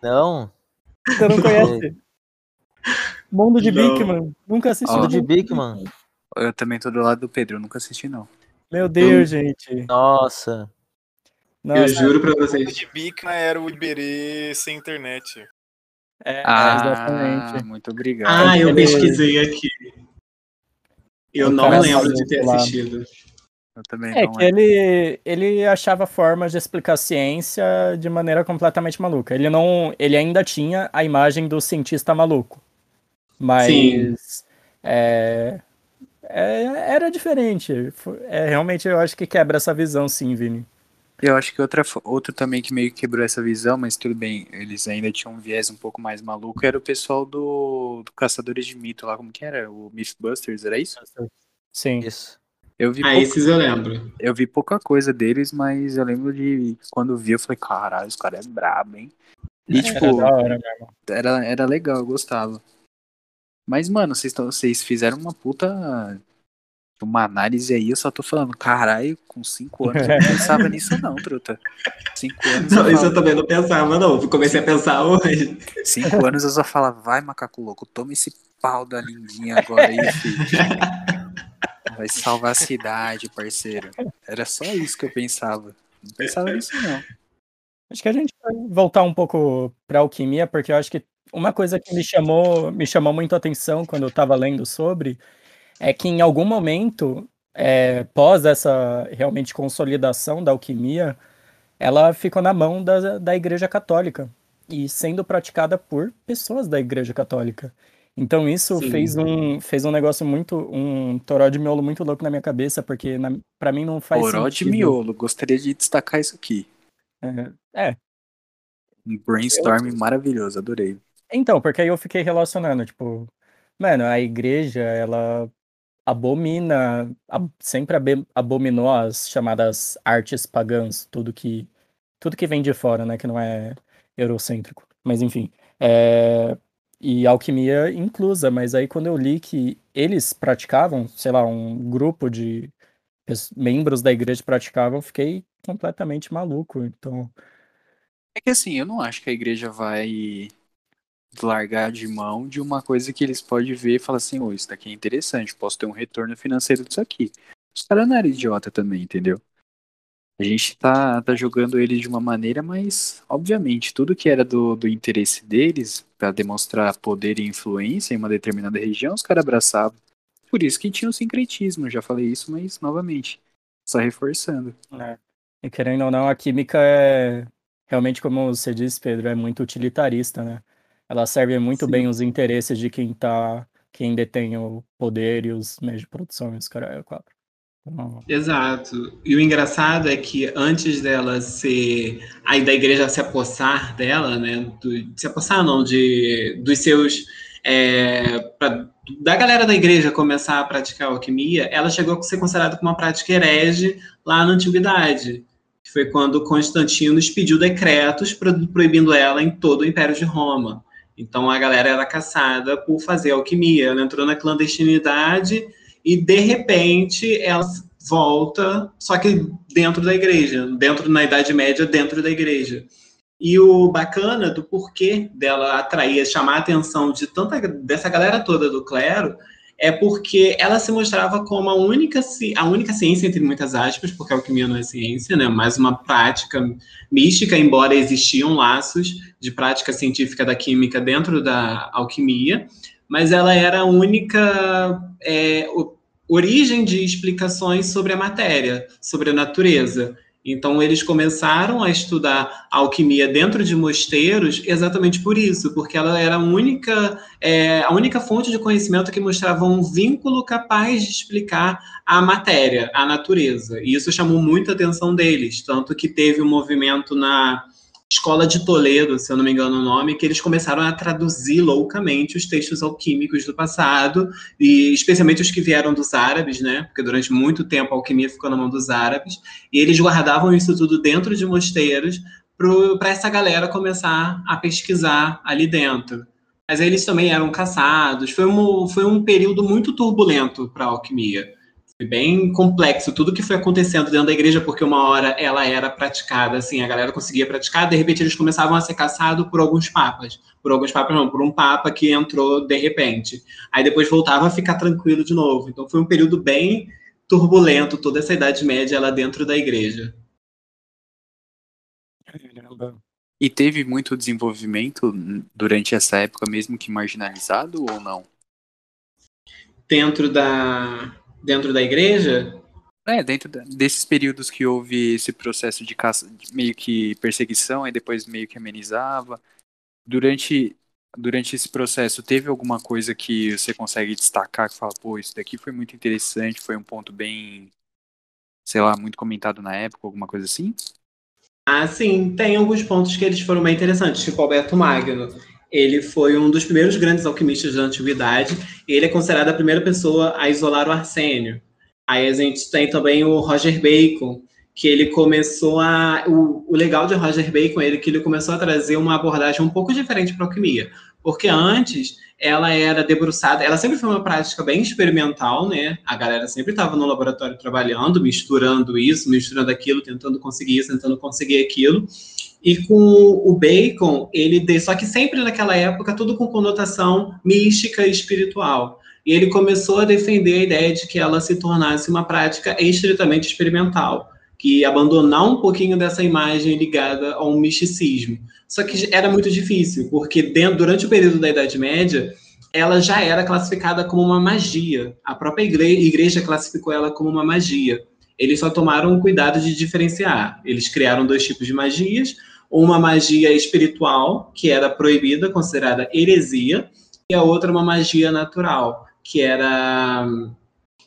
Não? Você não conhece? Mundo de Bigman. Nunca assisti. Mundo de Bigman. Eu também tô do lado do Pedro, eu nunca assisti, não. Meu Deus, eu... gente. Nossa. Nossa. Eu juro pra vocês. O de Bigman era o Iberê sem internet. É, ah, exatamente. Muito obrigado. Ah, eu pesquisei aqui. Eu não lembro de ter assistido. Eu também é não que é. ele, ele achava formas de explicar ciência de maneira completamente maluca. Ele não, ele ainda tinha a imagem do cientista maluco, mas é, é, era diferente. É, realmente eu acho que quebra essa visão, sim, Vini. Eu acho que outra, outro também que meio que quebrou essa visão, mas tudo bem, eles ainda tinham um viés um pouco mais maluco, era o pessoal do, do Caçadores de Mito lá, como que era? O Mythbusters, era isso? Sim. Isso. Eu vi ah, pouca, esses eu lembro. Eu vi pouca coisa deles, mas eu lembro de quando vi, eu falei, caralho, os caras é brabo, hein? E, tipo, era, hora, era, era legal, eu gostava. Mas, mano, vocês, vocês fizeram uma puta. Uma análise aí, eu só tô falando, caralho, com 5 anos eu não pensava nisso, não, truta. 5 anos. Não, eu isso eu também não pensava, não. Comecei a pensar hoje. 5 anos eu só falava, vai, macaco louco, toma esse pau da lindinha agora aí, filho. Vai salvar a cidade, parceiro. Era só isso que eu pensava. Não pensava nisso, não. Acho que a gente vai voltar um pouco para alquimia, porque eu acho que uma coisa que me chamou, me chamou muito a atenção quando eu estava lendo sobre é que em algum momento, é, pós essa realmente consolidação da alquimia, ela ficou na mão da, da Igreja Católica e sendo praticada por pessoas da Igreja Católica. Então isso fez um, fez um negócio muito, um toró de miolo muito louco na minha cabeça, porque na, pra mim não faz toró sentido. de miolo, gostaria de destacar isso aqui. É. é. Um brainstorm eu... maravilhoso, adorei. Então, porque aí eu fiquei relacionando, tipo, mano, a igreja, ela abomina, sempre abominou as chamadas artes pagãs, tudo que, tudo que vem de fora, né, que não é eurocêntrico. Mas enfim, é, e alquimia inclusa, mas aí quando eu li que eles praticavam, sei lá, um grupo de membros da igreja praticavam, fiquei completamente maluco. Então. É que assim, eu não acho que a igreja vai largar de mão de uma coisa que eles podem ver e falar assim, oh, isso daqui é interessante, posso ter um retorno financeiro disso aqui. Os caras não eram idiota também, entendeu? A gente tá, tá jogando eles de uma maneira, mas, obviamente, tudo que era do, do interesse deles, para demonstrar poder e influência em uma determinada região, os caras abraçavam. Por isso que tinha o sincretismo, já falei isso, mas, novamente, só reforçando. É. E querendo ou não, a química é, realmente, como você disse, Pedro, é muito utilitarista, né? Ela serve muito Sim. bem os interesses de quem tá quem detém o poder e os meios de produção e os caras quatro. Então... Exato. E o engraçado é que antes dela ser. aí da igreja se apossar dela, né? Do, se apossar não, de dos seus. É, pra, da galera da igreja começar a praticar alquimia, ela chegou a ser considerada como uma prática herege lá na antiguidade. Foi quando Constantino expediu decretos proibindo ela em todo o Império de Roma. Então a galera era caçada por fazer alquimia. Ela entrou na clandestinidade e de repente ela volta, só que dentro da igreja, dentro na Idade Média, dentro da igreja. E o bacana do porquê dela atrair, chamar a atenção de tanta dessa galera toda do clero é porque ela se mostrava como a única, a única ciência, entre muitas aspas, porque a alquimia não é ciência, né? mas uma prática mística, embora existiam laços de prática científica da química dentro da alquimia, mas ela era a única é, origem de explicações sobre a matéria, sobre a natureza. Então, eles começaram a estudar alquimia dentro de mosteiros exatamente por isso, porque ela era a única, é, a única fonte de conhecimento que mostrava um vínculo capaz de explicar a matéria, a natureza. E isso chamou muita atenção deles, tanto que teve um movimento na Escola de Toledo, se eu não me engano o nome, que eles começaram a traduzir loucamente os textos alquímicos do passado, e especialmente os que vieram dos árabes, né? Porque durante muito tempo a alquimia ficou na mão dos árabes, e eles guardavam isso tudo dentro de mosteiros para essa galera começar a pesquisar ali dentro. Mas eles também eram caçados, foi um, foi um período muito turbulento para a alquimia. Foi bem complexo tudo que foi acontecendo dentro da igreja, porque uma hora ela era praticada, assim, a galera conseguia praticar, de repente eles começavam a ser caçados por alguns papas. Por alguns papas, não, por um papa que entrou de repente. Aí depois voltava a ficar tranquilo de novo. Então foi um período bem turbulento, toda essa Idade Média lá dentro da igreja. E teve muito desenvolvimento durante essa época, mesmo que marginalizado ou não? Dentro da, dentro da igreja? É, dentro desses períodos que houve esse processo de caça, meio que perseguição, e depois meio que amenizava. Durante, durante esse processo, teve alguma coisa que você consegue destacar, que fala, pô, isso daqui foi muito interessante, foi um ponto bem, sei lá, muito comentado na época, alguma coisa assim? Ah, sim, tem alguns pontos que eles foram bem interessantes, tipo Alberto Magno. Ele foi um dos primeiros grandes alquimistas da antiguidade. Ele é considerado a primeira pessoa a isolar o arsênio. Aí a gente tem também o Roger Bacon, que ele começou a. O, o legal de Roger Bacon é que ele começou a trazer uma abordagem um pouco diferente para a alquimia. Porque antes ela era debruçada, ela sempre foi uma prática bem experimental, né? A galera sempre estava no laboratório trabalhando, misturando isso, misturando aquilo, tentando conseguir isso, tentando conseguir aquilo. E com o Bacon, ele só que sempre naquela época tudo com conotação mística e espiritual. E ele começou a defender a ideia de que ela se tornasse uma prática estritamente experimental, que abandonar um pouquinho dessa imagem ligada a um misticismo. Só que era muito difícil, porque dentro, durante o período da Idade Média, ela já era classificada como uma magia. A própria igreja classificou ela como uma magia. Eles só tomaram o cuidado de diferenciar. Eles criaram dois tipos de magias: uma magia espiritual, que era proibida, considerada heresia, e a outra uma magia natural, que era hum,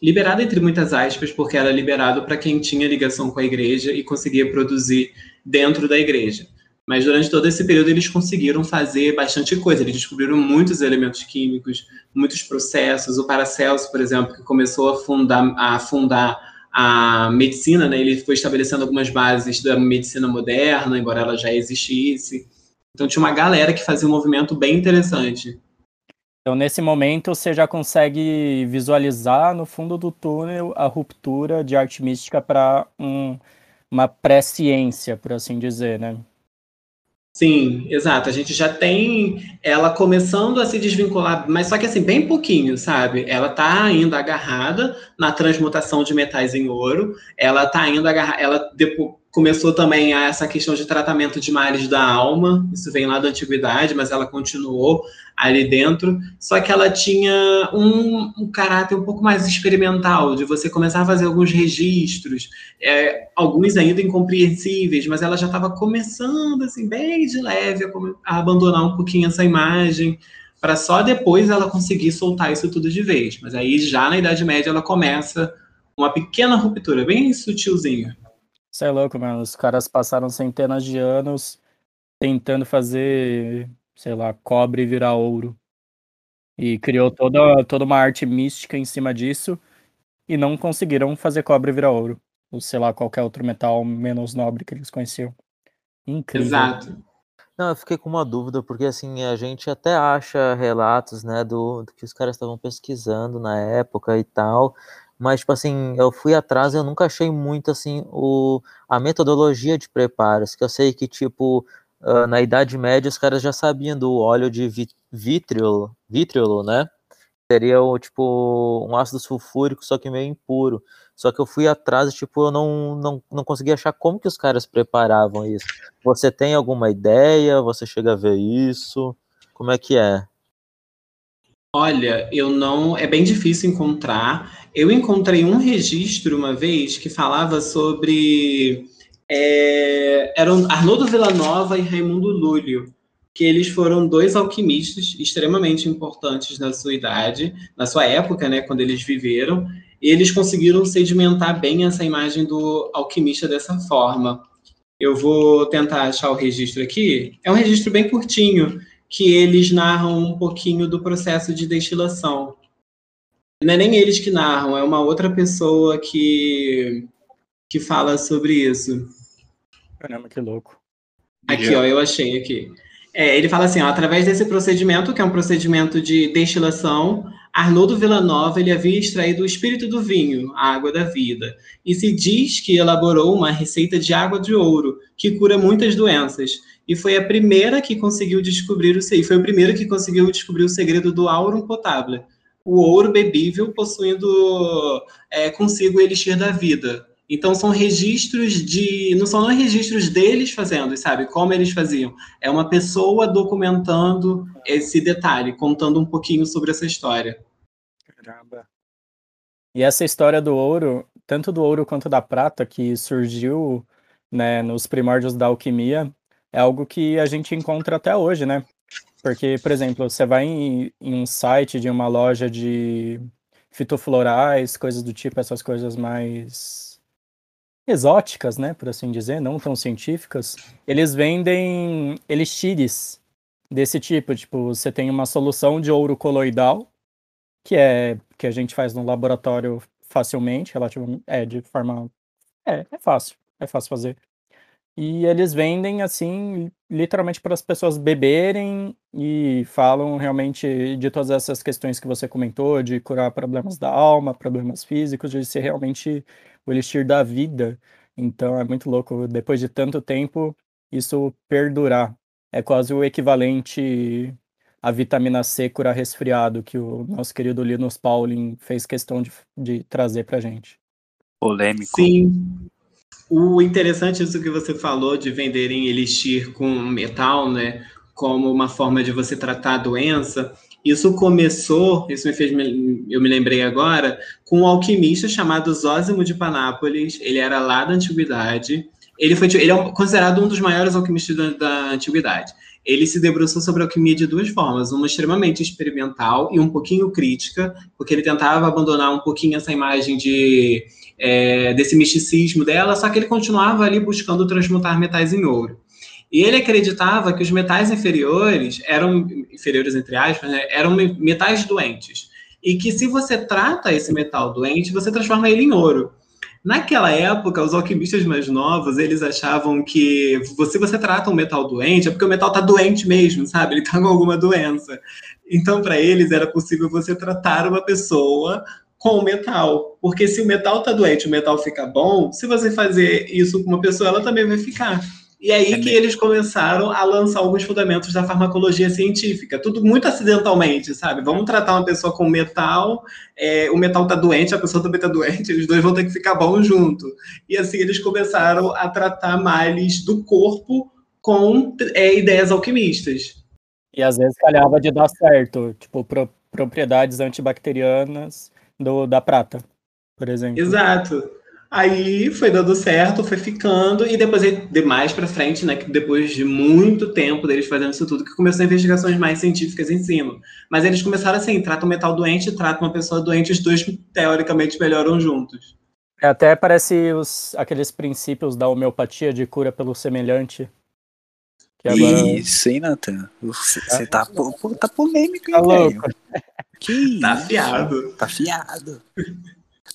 liberada entre muitas aspas, porque era liberado para quem tinha ligação com a igreja e conseguia produzir dentro da igreja. Mas durante todo esse período eles conseguiram fazer bastante coisa. Eles descobriram muitos elementos químicos, muitos processos. O Paracelso, por exemplo, que começou a fundar, a fundar a medicina, né, ele foi estabelecendo algumas bases da medicina moderna, embora ela já existisse. Então tinha uma galera que fazia um movimento bem interessante. Então, nesse momento, você já consegue visualizar no fundo do túnel a ruptura de arte mística para um, uma pré-ciência, por assim dizer, né? Sim, exato. A gente já tem ela começando a se desvincular, mas só que assim, bem pouquinho, sabe? Ela tá ainda agarrada na transmutação de metais em ouro, ela tá ainda agarrada, ela depois, começou também essa questão de tratamento de males da alma, isso vem lá da antiguidade, mas ela continuou ali dentro, só que ela tinha um, um caráter um pouco mais experimental, de você começar a fazer alguns registros, é, alguns ainda incompreensíveis, mas ela já estava começando, assim, bem de leve, a, a abandonar um pouquinho essa imagem, para só depois ela conseguir soltar isso tudo de vez. Mas aí já na Idade Média ela começa uma pequena ruptura, bem sutilzinha. Isso é louco, mano. Os caras passaram centenas de anos tentando fazer, sei lá, cobre virar ouro. E criou toda, toda uma arte mística em cima disso. E não conseguiram fazer cobre virar ouro. Ou sei lá, qualquer outro metal menos nobre que eles conheciam. Incrível. Exato. Não, eu fiquei com uma dúvida, porque assim, a gente até acha relatos, né, do, do que os caras estavam pesquisando na época e tal, mas, tipo assim, eu fui atrás eu nunca achei muito, assim, o, a metodologia de preparos, que eu sei que, tipo, uh, na Idade Média os caras já sabiam do óleo de vítriolo, vítriolo, né? Seria, o, tipo, um ácido sulfúrico, só que meio impuro. Só que eu fui atrás tipo, eu não, não, não consegui achar como que os caras preparavam isso. Você tem alguma ideia? Você chega a ver isso? Como é que é? Olha, eu não. É bem difícil encontrar. Eu encontrei um registro uma vez que falava sobre. É, eram Arnoldo Villanova e Raimundo Lúlio, que eles foram dois alquimistas extremamente importantes na sua idade, na sua época, né, quando eles viveram. E eles conseguiram sedimentar bem essa imagem do alquimista dessa forma. Eu vou tentar achar o registro aqui. É um registro bem curtinho que eles narram um pouquinho do processo de destilação. Não é nem eles que narram, é uma outra pessoa que, que fala sobre isso. Caramba, que louco. Aqui, ó, eu achei aqui. É, ele fala assim, ó, através desse procedimento, que é um procedimento de destilação, Arnoldo Villanova ele havia extraído o espírito do vinho, a água da vida, e se diz que elaborou uma receita de água de ouro, que cura muitas doenças, e foi a primeira que conseguiu descobrir o foi o primeiro que conseguiu descobrir o segredo do aurum potable, o ouro bebível possuindo é, consigo o elixir da vida. Então são registros de, não são registros deles fazendo, sabe? Como eles faziam. É uma pessoa documentando esse detalhe, contando um pouquinho sobre essa história. Caramba. E essa história do ouro, tanto do ouro quanto da prata, que surgiu né, nos primórdios da alquimia, é algo que a gente encontra até hoje, né? Porque, por exemplo, você vai em, em um site de uma loja de fitoflorais, coisas do tipo, essas coisas mais exóticas, né, por assim dizer, não tão científicas, eles vendem elixires desse tipo, tipo, você tem uma solução de ouro coloidal, que é que a gente faz no laboratório facilmente, relativamente, é de forma é, é fácil, é fácil fazer. E eles vendem assim, literalmente para as pessoas beberem e falam realmente de todas essas questões que você comentou, de curar problemas da alma, problemas físicos, de ser realmente o elixir da vida. Então é muito louco, depois de tanto tempo, isso perdurar. É quase o equivalente à vitamina C curar resfriado, que o nosso querido Linus Pauling fez questão de, de trazer para gente. Polêmico. Sim. O interessante isso que você falou de venderem elixir com metal, né? Como uma forma de você tratar a doença. Isso começou, isso me fez, eu me lembrei agora, com um alquimista chamado Zósimo de Panápolis. Ele era lá da antiguidade. Ele foi, ele é considerado um dos maiores alquimistas da, da antiguidade. Ele se debruçou sobre a alquimia de duas formas, uma extremamente experimental e um pouquinho crítica, porque ele tentava abandonar um pouquinho essa imagem de é, desse misticismo dela, só que ele continuava ali buscando transmutar metais em ouro. E ele acreditava que os metais inferiores eram, inferiores entre aspas, né, eram metais doentes. E que se você trata esse metal doente, você transforma ele em ouro. Naquela época, os alquimistas mais novos, eles achavam que se você, você trata um metal doente, é porque o metal está doente mesmo, sabe? Ele está com alguma doença. Então, para eles, era possível você tratar uma pessoa com o metal. Porque se o metal tá doente, o metal fica bom, se você fazer isso com uma pessoa, ela também vai ficar. E aí é que eles começaram a lançar alguns fundamentos da farmacologia científica, tudo muito acidentalmente, sabe? Vamos tratar uma pessoa com metal, é, o metal tá doente, a pessoa também tá doente, eles dois vão ter que ficar bons junto. E assim eles começaram a tratar males do corpo com é, ideias alquimistas. E às vezes calhava de dar certo, tipo, pro, propriedades antibacterianas do, da prata, por exemplo. Exato. Aí foi dando certo, foi ficando, e depois, de mais pra frente, né, que depois de muito tempo deles fazendo isso tudo, que começou investigações mais científicas em cima. Mas eles começaram assim, trata um metal doente, trata uma pessoa doente, os dois teoricamente melhoram juntos. É, até parece os, aqueles princípios da homeopatia de cura pelo semelhante. Que agora... Isso, hein, Nathan? Você tá, tá polêmico, hein, tá louco. Que tá fiado. Tá fiado.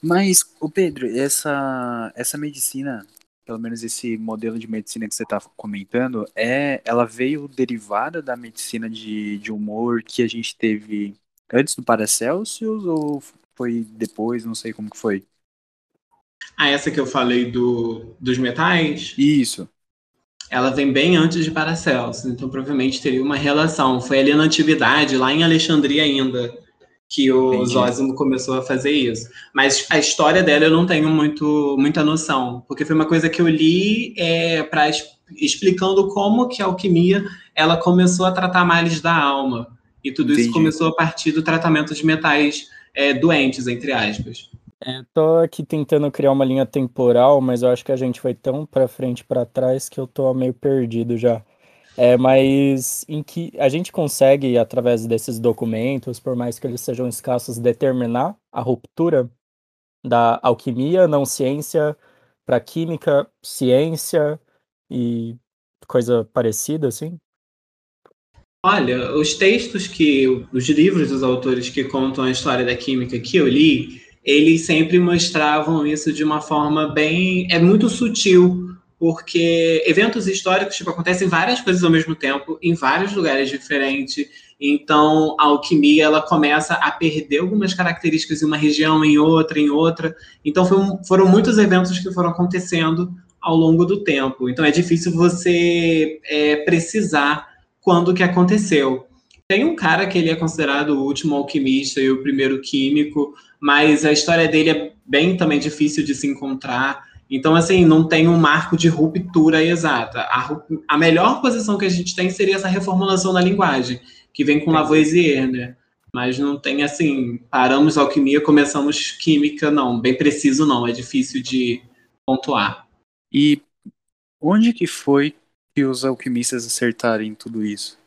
Mas, o Pedro, essa, essa medicina, pelo menos esse modelo de medicina que você está comentando, é, ela veio derivada da medicina de, de humor que a gente teve antes do Paracelsus ou foi depois? Não sei como que foi. Ah, essa que eu falei do, dos metais? Isso. Ela vem bem antes de Paracelsus, então provavelmente teria uma relação. Foi ali na antiguidade, lá em Alexandria ainda que o Entendi. Zósimo começou a fazer isso. Mas a história dela eu não tenho muito, muita noção, porque foi uma coisa que eu li é, para explicando como que a alquimia ela começou a tratar males da alma. E tudo Entendi. isso começou a partir do tratamento de metais é, doentes, entre aspas. É, tô aqui tentando criar uma linha temporal, mas eu acho que a gente foi tão para frente para trás que eu tô meio perdido já. É, mas em que a gente consegue, através desses documentos, por mais que eles sejam escassos, determinar a ruptura da alquimia, não ciência, para química, ciência e coisa parecida, assim? Olha, os textos que, os livros dos autores que contam a história da química que eu li, eles sempre mostravam isso de uma forma bem, é muito sutil, porque eventos históricos tipo, acontecem várias coisas ao mesmo tempo, em vários lugares diferentes. Então, a alquimia ela começa a perder algumas características em uma região, em outra, em outra. Então, foi, foram muitos eventos que foram acontecendo ao longo do tempo. Então, é difícil você é, precisar quando que aconteceu. Tem um cara que ele é considerado o último alquimista e o primeiro químico, mas a história dele é bem também difícil de se encontrar. Então, assim, não tem um marco de ruptura exata. A, a melhor posição que a gente tem seria essa reformulação da linguagem, que vem com Lavoisier, né? Mas não tem, assim, paramos alquimia, começamos química, não. Bem preciso, não. É difícil de pontuar. E onde que foi que os alquimistas acertaram tudo isso?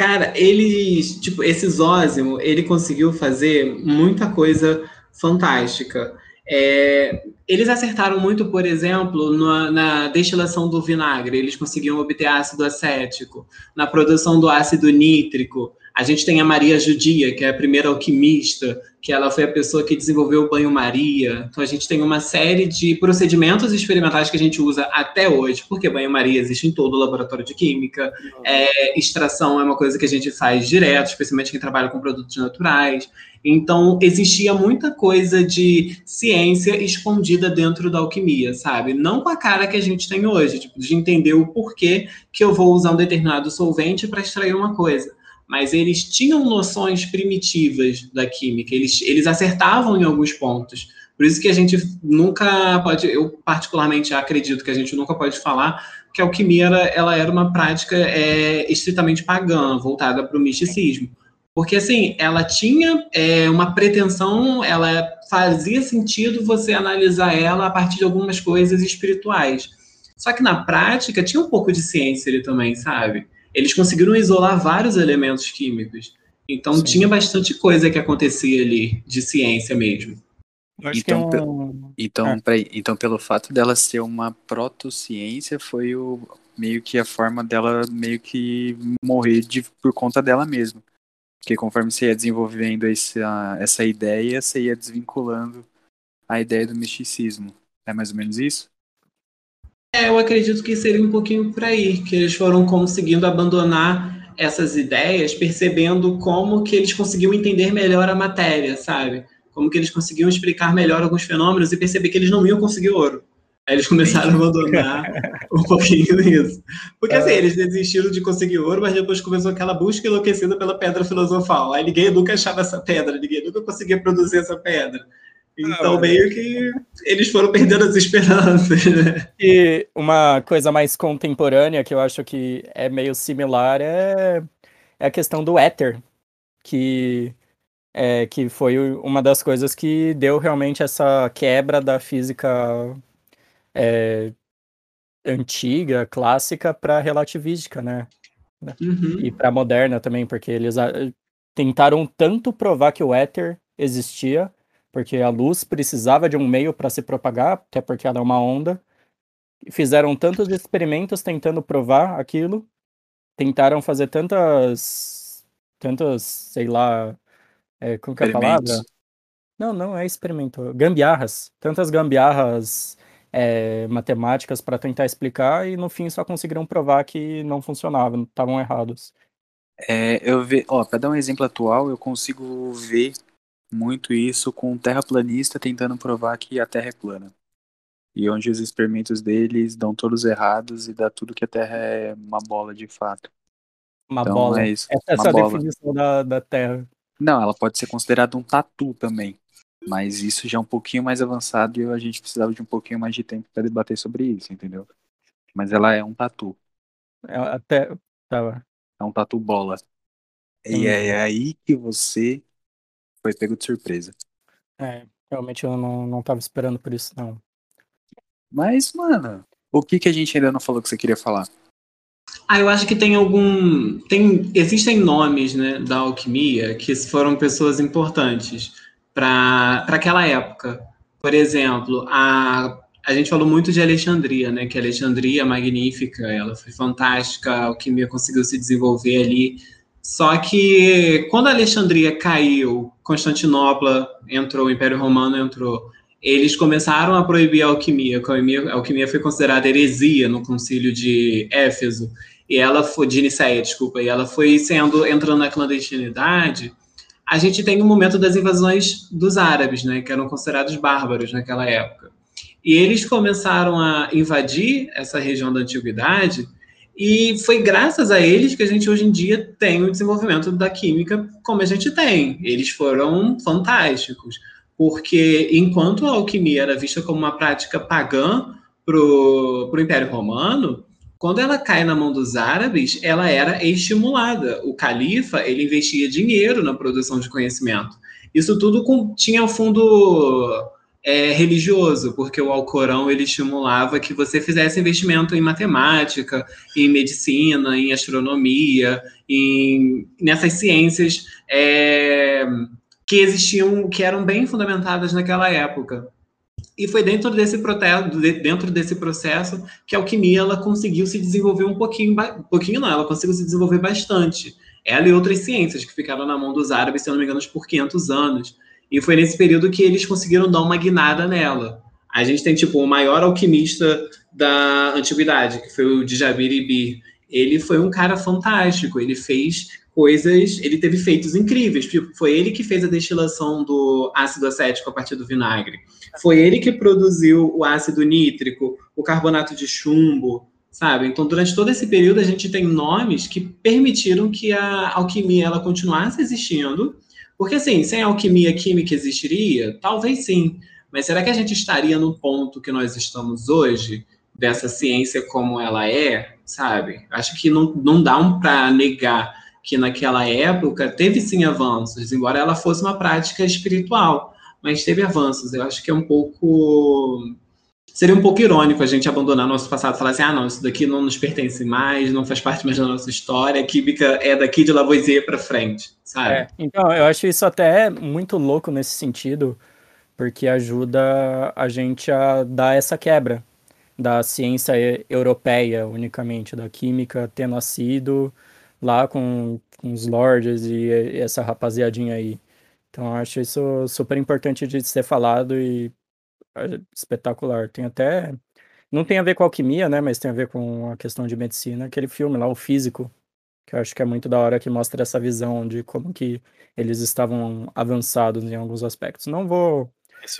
Cara, eles, tipo, esse Zósimo, ele conseguiu fazer muita coisa fantástica. É, eles acertaram muito, por exemplo, na, na, destilação do vinagre, eles conseguiam obter ácido acético, na produção do ácido nítrico. A gente tem a Maria Judia, que é a primeira alquimista, que ela foi a pessoa que desenvolveu o banho-maria. Então a gente tem uma série de procedimentos experimentais que a gente usa até hoje, porque banho-maria existe em todo o laboratório de química. É, extração é uma coisa que a gente faz direto, especialmente quem trabalha com produtos naturais. Então, existia muita coisa de ciência escondida dentro da alquimia, sabe? Não com a cara que a gente tem hoje, tipo, de entender o porquê que eu vou usar um determinado solvente para extrair uma coisa. Mas eles tinham noções primitivas da química, eles, eles acertavam em alguns pontos. Por isso que a gente nunca pode, eu particularmente acredito que a gente nunca pode falar que a alquimia era, ela era uma prática é, estritamente pagã, voltada para o misticismo. Porque, assim, ela tinha é, uma pretensão, ela fazia sentido você analisar ela a partir de algumas coisas espirituais. Só que na prática tinha um pouco de ciência ali também, sabe? Eles conseguiram isolar vários elementos químicos. Então Sim. tinha bastante coisa que acontecia ali, de ciência mesmo. Então, é um... então, é. então, pelo fato dela ser uma protociência, foi o, meio que a forma dela meio que morrer de, por conta dela mesma. Porque conforme você ia desenvolvendo essa, essa ideia, você ia desvinculando a ideia do misticismo. É mais ou menos isso? É, eu acredito que seria um pouquinho por aí, que eles foram conseguindo abandonar essas ideias, percebendo como que eles conseguiam entender melhor a matéria, sabe? Como que eles conseguiam explicar melhor alguns fenômenos e perceber que eles não iam conseguir ouro. Aí eles começaram a abandonar um pouquinho isso. Porque assim, é. eles desistiram de conseguir ouro, mas depois começou aquela busca enlouquecida pela pedra filosofal. Aí ninguém nunca achava essa pedra, ninguém nunca conseguia produzir essa pedra. Então, ah, meio que eles foram perdendo as esperanças. Né? E uma coisa mais contemporânea que eu acho que é meio similar é, é a questão do éter, que é, que foi uma das coisas que deu realmente essa quebra da física é, antiga, clássica, para relativística, né? Uhum. E para moderna também, porque eles tentaram tanto provar que o éter existia, porque a luz precisava de um meio para se propagar, até porque ela é uma onda. Fizeram tantos experimentos tentando provar aquilo, tentaram fazer tantas, tantas, sei lá, é, como que é a palavra? Não, não é experimento, gambiarras, tantas gambiarras é, matemáticas para tentar explicar e no fim só conseguiram provar que não funcionava, estavam errados. É, eu ve, ó, para dar um exemplo atual, eu consigo ver muito isso com um terraplanista tentando provar que a Terra é plana. E onde os experimentos deles dão todos errados e dá tudo que a Terra é uma bola de fato. Uma então, bola. É isso, Essa é a bola. definição da, da Terra. Não, ela pode ser considerada um tatu também. Mas isso já é um pouquinho mais avançado e a gente precisava de um pouquinho mais de tempo para debater sobre isso, entendeu? Mas ela é um tatu. É, até. Tava. É um tatu bola. E é aí que você foi pego de surpresa. É, realmente eu não, não tava esperando por isso, não. Mas, mano, o que, que a gente ainda não falou que você queria falar? Ah, eu acho que tem algum. Tem, existem nomes né, da alquimia que foram pessoas importantes para aquela época. Por exemplo, a, a gente falou muito de Alexandria, né? Que Alexandria é magnífica, ela foi fantástica, a alquimia conseguiu se desenvolver ali. Só que quando Alexandria caiu, Constantinopla entrou, o Império Romano entrou, eles começaram a proibir a alquimia. A alquimia, foi considerada heresia no concílio de Éfeso, e ela foi, de Nicéia, desculpa, e ela foi sendo, entrando na clandestinidade, a gente tem o um momento das invasões dos árabes, né, que eram considerados bárbaros naquela época. E eles começaram a invadir essa região da antiguidade, e foi graças a eles que a gente hoje em dia tem o desenvolvimento da química como a gente tem. Eles foram fantásticos, porque enquanto a alquimia era vista como uma prática pagã para o Império Romano, quando ela cai na mão dos árabes, ela era estimulada. O califa ele investia dinheiro na produção de conhecimento. Isso tudo com, tinha fundo é, religioso, porque o Alcorão ele estimulava que você fizesse investimento em matemática, em medicina, em astronomia, em nessas ciências é, que existiam, que eram bem fundamentadas naquela época. E foi dentro desse, dentro desse processo que a alquimia ela conseguiu se desenvolver um pouquinho, um pouquinho não, ela conseguiu se desenvolver bastante. Ela e outras ciências que ficaram na mão dos árabes, se não me engano, por 500 anos. E foi nesse período que eles conseguiram dar uma guinada nela. A gente tem, tipo, o maior alquimista da antiguidade, que foi o Djabir Ibir. Ele foi um cara fantástico, ele fez coisas, ele teve feitos incríveis. Tipo, foi ele que fez a destilação do ácido acético a partir do vinagre. Foi ele que produziu o ácido nítrico, o carbonato de chumbo, sabe? Então, durante todo esse período, a gente tem nomes que permitiram que a alquimia ela continuasse existindo. Porque, assim, sem alquimia, química existiria? Talvez sim. Mas será que a gente estaria no ponto que nós estamos hoje, dessa ciência como ela é, sabe? Acho que não, não dá um para negar que naquela época teve sim avanços, embora ela fosse uma prática espiritual, mas teve avanços. Eu acho que é um pouco. Seria um pouco irônico a gente abandonar nosso passado falar assim: ah, não, isso daqui não nos pertence mais, não faz parte mais da nossa história, a química é daqui de Lavoisier para frente, sabe? É, então, eu acho isso até muito louco nesse sentido, porque ajuda a gente a dar essa quebra da ciência europeia unicamente, da química ter nascido lá com, com os lords e essa rapaziadinha aí. Então eu acho isso super importante de ser falado e espetacular. Tem até. Não tem a ver com alquimia, né? Mas tem a ver com a questão de medicina. Aquele filme lá, o Físico, que eu acho que é muito da hora que mostra essa visão de como que eles estavam avançados em alguns aspectos. Não vou.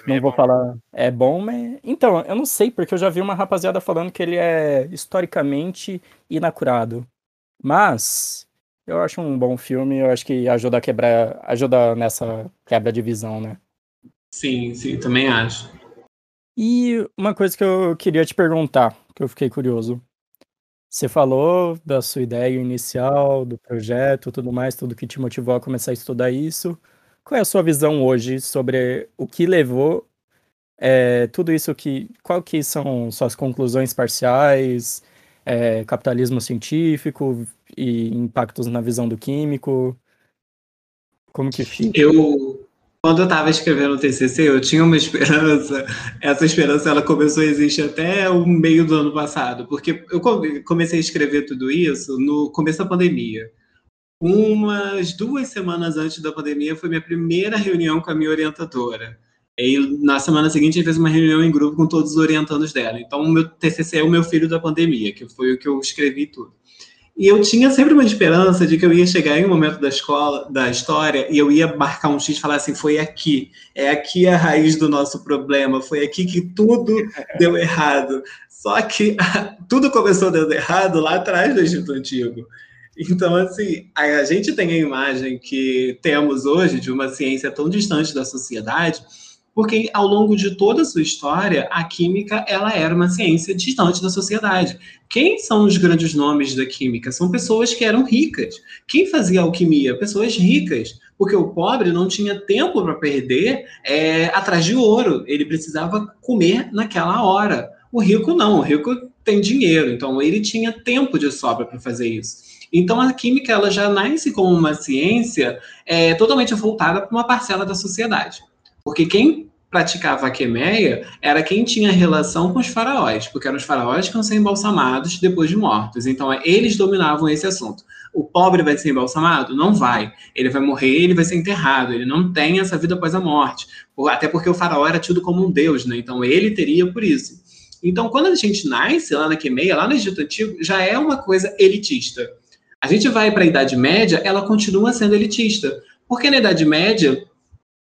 não é vou bom. falar. É bom, mas. Então, eu não sei, porque eu já vi uma rapaziada falando que ele é historicamente inacurado. Mas eu acho um bom filme, eu acho que ajuda a quebrar, ajuda nessa quebra de visão, né? Sim, sim, também acho. E uma coisa que eu queria te perguntar, que eu fiquei curioso. Você falou da sua ideia inicial, do projeto, tudo mais, tudo que te motivou a começar a estudar isso. qual é a sua visão hoje sobre o que levou é, tudo isso que. Qual que são suas conclusões parciais? É, capitalismo científico e impactos na visão do químico? Como que fica? Eu, quando eu estava escrevendo o TCC, eu tinha uma esperança. Essa esperança ela começou a existir até o meio do ano passado, porque eu comecei a escrever tudo isso no começo da pandemia. Umas duas semanas antes da pandemia foi minha primeira reunião com a minha orientadora. E na semana seguinte, a gente fez uma reunião em grupo com todos os orientandos dela. Então, o meu TCC é o meu filho da pandemia, que foi o que eu escrevi tudo. E eu tinha sempre uma esperança de que eu ia chegar em um momento da escola, da história, e eu ia marcar um X e falar assim: foi aqui, é aqui a raiz do nosso problema, foi aqui que tudo deu errado. Só que tudo começou dando errado lá atrás do Egito Antigo. Então, assim, a gente tem a imagem que temos hoje de uma ciência tão distante da sociedade, porque ao longo de toda a sua história, a química ela era uma ciência distante da sociedade. Quem são os grandes nomes da química? São pessoas que eram ricas. Quem fazia alquimia? Pessoas ricas, porque o pobre não tinha tempo para perder é, atrás de ouro. Ele precisava comer naquela hora. O rico não, o rico tem dinheiro, então ele tinha tempo de sobra para fazer isso. Então a química ela já nasce como uma ciência é, totalmente voltada para uma parcela da sociedade. Porque quem praticava a quemeia era quem tinha relação com os faraós, porque eram os faraós que iam ser embalsamados depois de mortos. Então, é, eles dominavam esse assunto. O pobre vai ser embalsamado? Não vai. Ele vai morrer, ele vai ser enterrado. Ele não tem essa vida após a morte. Até porque o faraó era tido como um deus, né? Então, ele teria por isso. Então, quando a gente nasce lá na quemeia, lá no Egito Antigo, já é uma coisa elitista. A gente vai para a Idade Média, ela continua sendo elitista. Porque na Idade Média,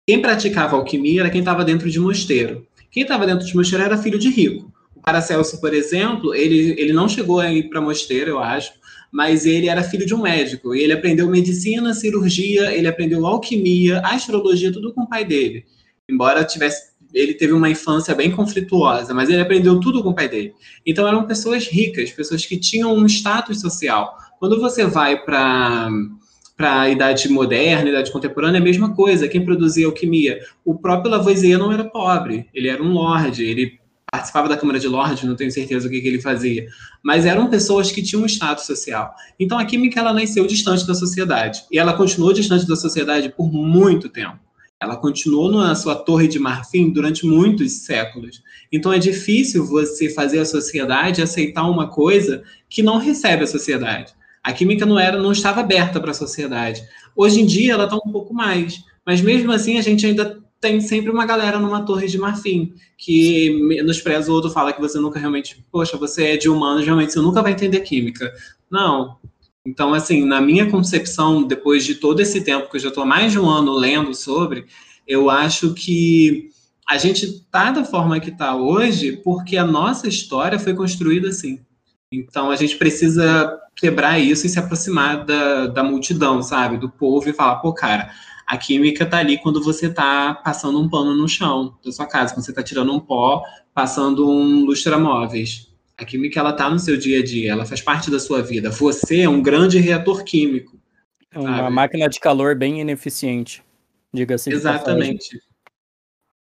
quem praticava alquimia era quem estava dentro de mosteiro. Quem estava dentro de mosteiro era filho de rico. O Paracelso, por exemplo, ele, ele não chegou a ir para mosteiro, eu acho, mas ele era filho de um médico. E ele aprendeu medicina, cirurgia, ele aprendeu alquimia, astrologia, tudo com o pai dele. Embora tivesse ele teve uma infância bem conflituosa, mas ele aprendeu tudo com o pai dele. Então eram pessoas ricas, pessoas que tinham um status social. Quando você vai para para a idade moderna, idade contemporânea, é a mesma coisa. Quem produzia alquimia? O próprio Lavoisier não era pobre, ele era um lorde, ele participava da Câmara de Lordes, não tenho certeza o que, que, ele fazia, mas eram pessoas que tinham um status social. Então a química ela nasceu distante da sociedade e ela continuou distante da sociedade por muito tempo. Ela continuou na sua torre de marfim durante muitos séculos. Então é difícil você fazer a sociedade aceitar uma coisa que não recebe a sociedade. A química não era, não estava aberta para a sociedade. Hoje em dia ela está um pouco mais, mas mesmo assim a gente ainda tem sempre uma galera numa torre de marfim que menospreza o outro, fala que você nunca realmente, poxa, você é de humano, realmente você nunca vai entender química. Não. Então, assim, na minha concepção, depois de todo esse tempo que eu já estou mais de um ano lendo sobre, eu acho que a gente está da forma que está hoje porque a nossa história foi construída assim. Então a gente precisa quebrar isso e se aproximar da, da multidão, sabe? Do povo e falar, pô, cara, a química tá ali quando você tá passando um pano no chão da sua casa, quando você tá tirando um pó, passando um lustramóveis. A química, ela tá no seu dia a dia, ela faz parte da sua vida. Você é um grande reator químico. É uma sabe? máquina de calor bem ineficiente, diga-se. Exatamente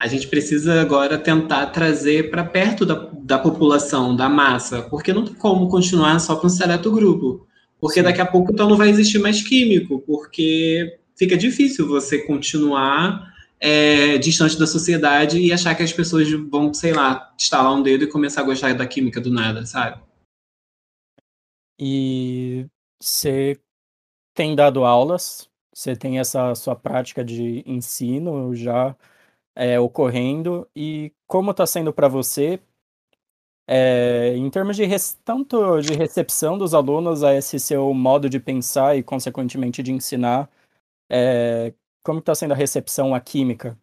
a gente precisa agora tentar trazer para perto da, da população, da massa, porque não tem como continuar só para um seleto grupo. Porque daqui a pouco então não vai existir mais químico, porque fica difícil você continuar é, distante da sociedade e achar que as pessoas vão, sei lá, estalar um dedo e começar a gostar da química do nada, sabe? E você tem dado aulas, você tem essa sua prática de ensino já é, ocorrendo e como está sendo para você, é, em termos de tanto de recepção dos alunos a esse seu modo de pensar e, consequentemente, de ensinar, é, como está sendo a recepção à química?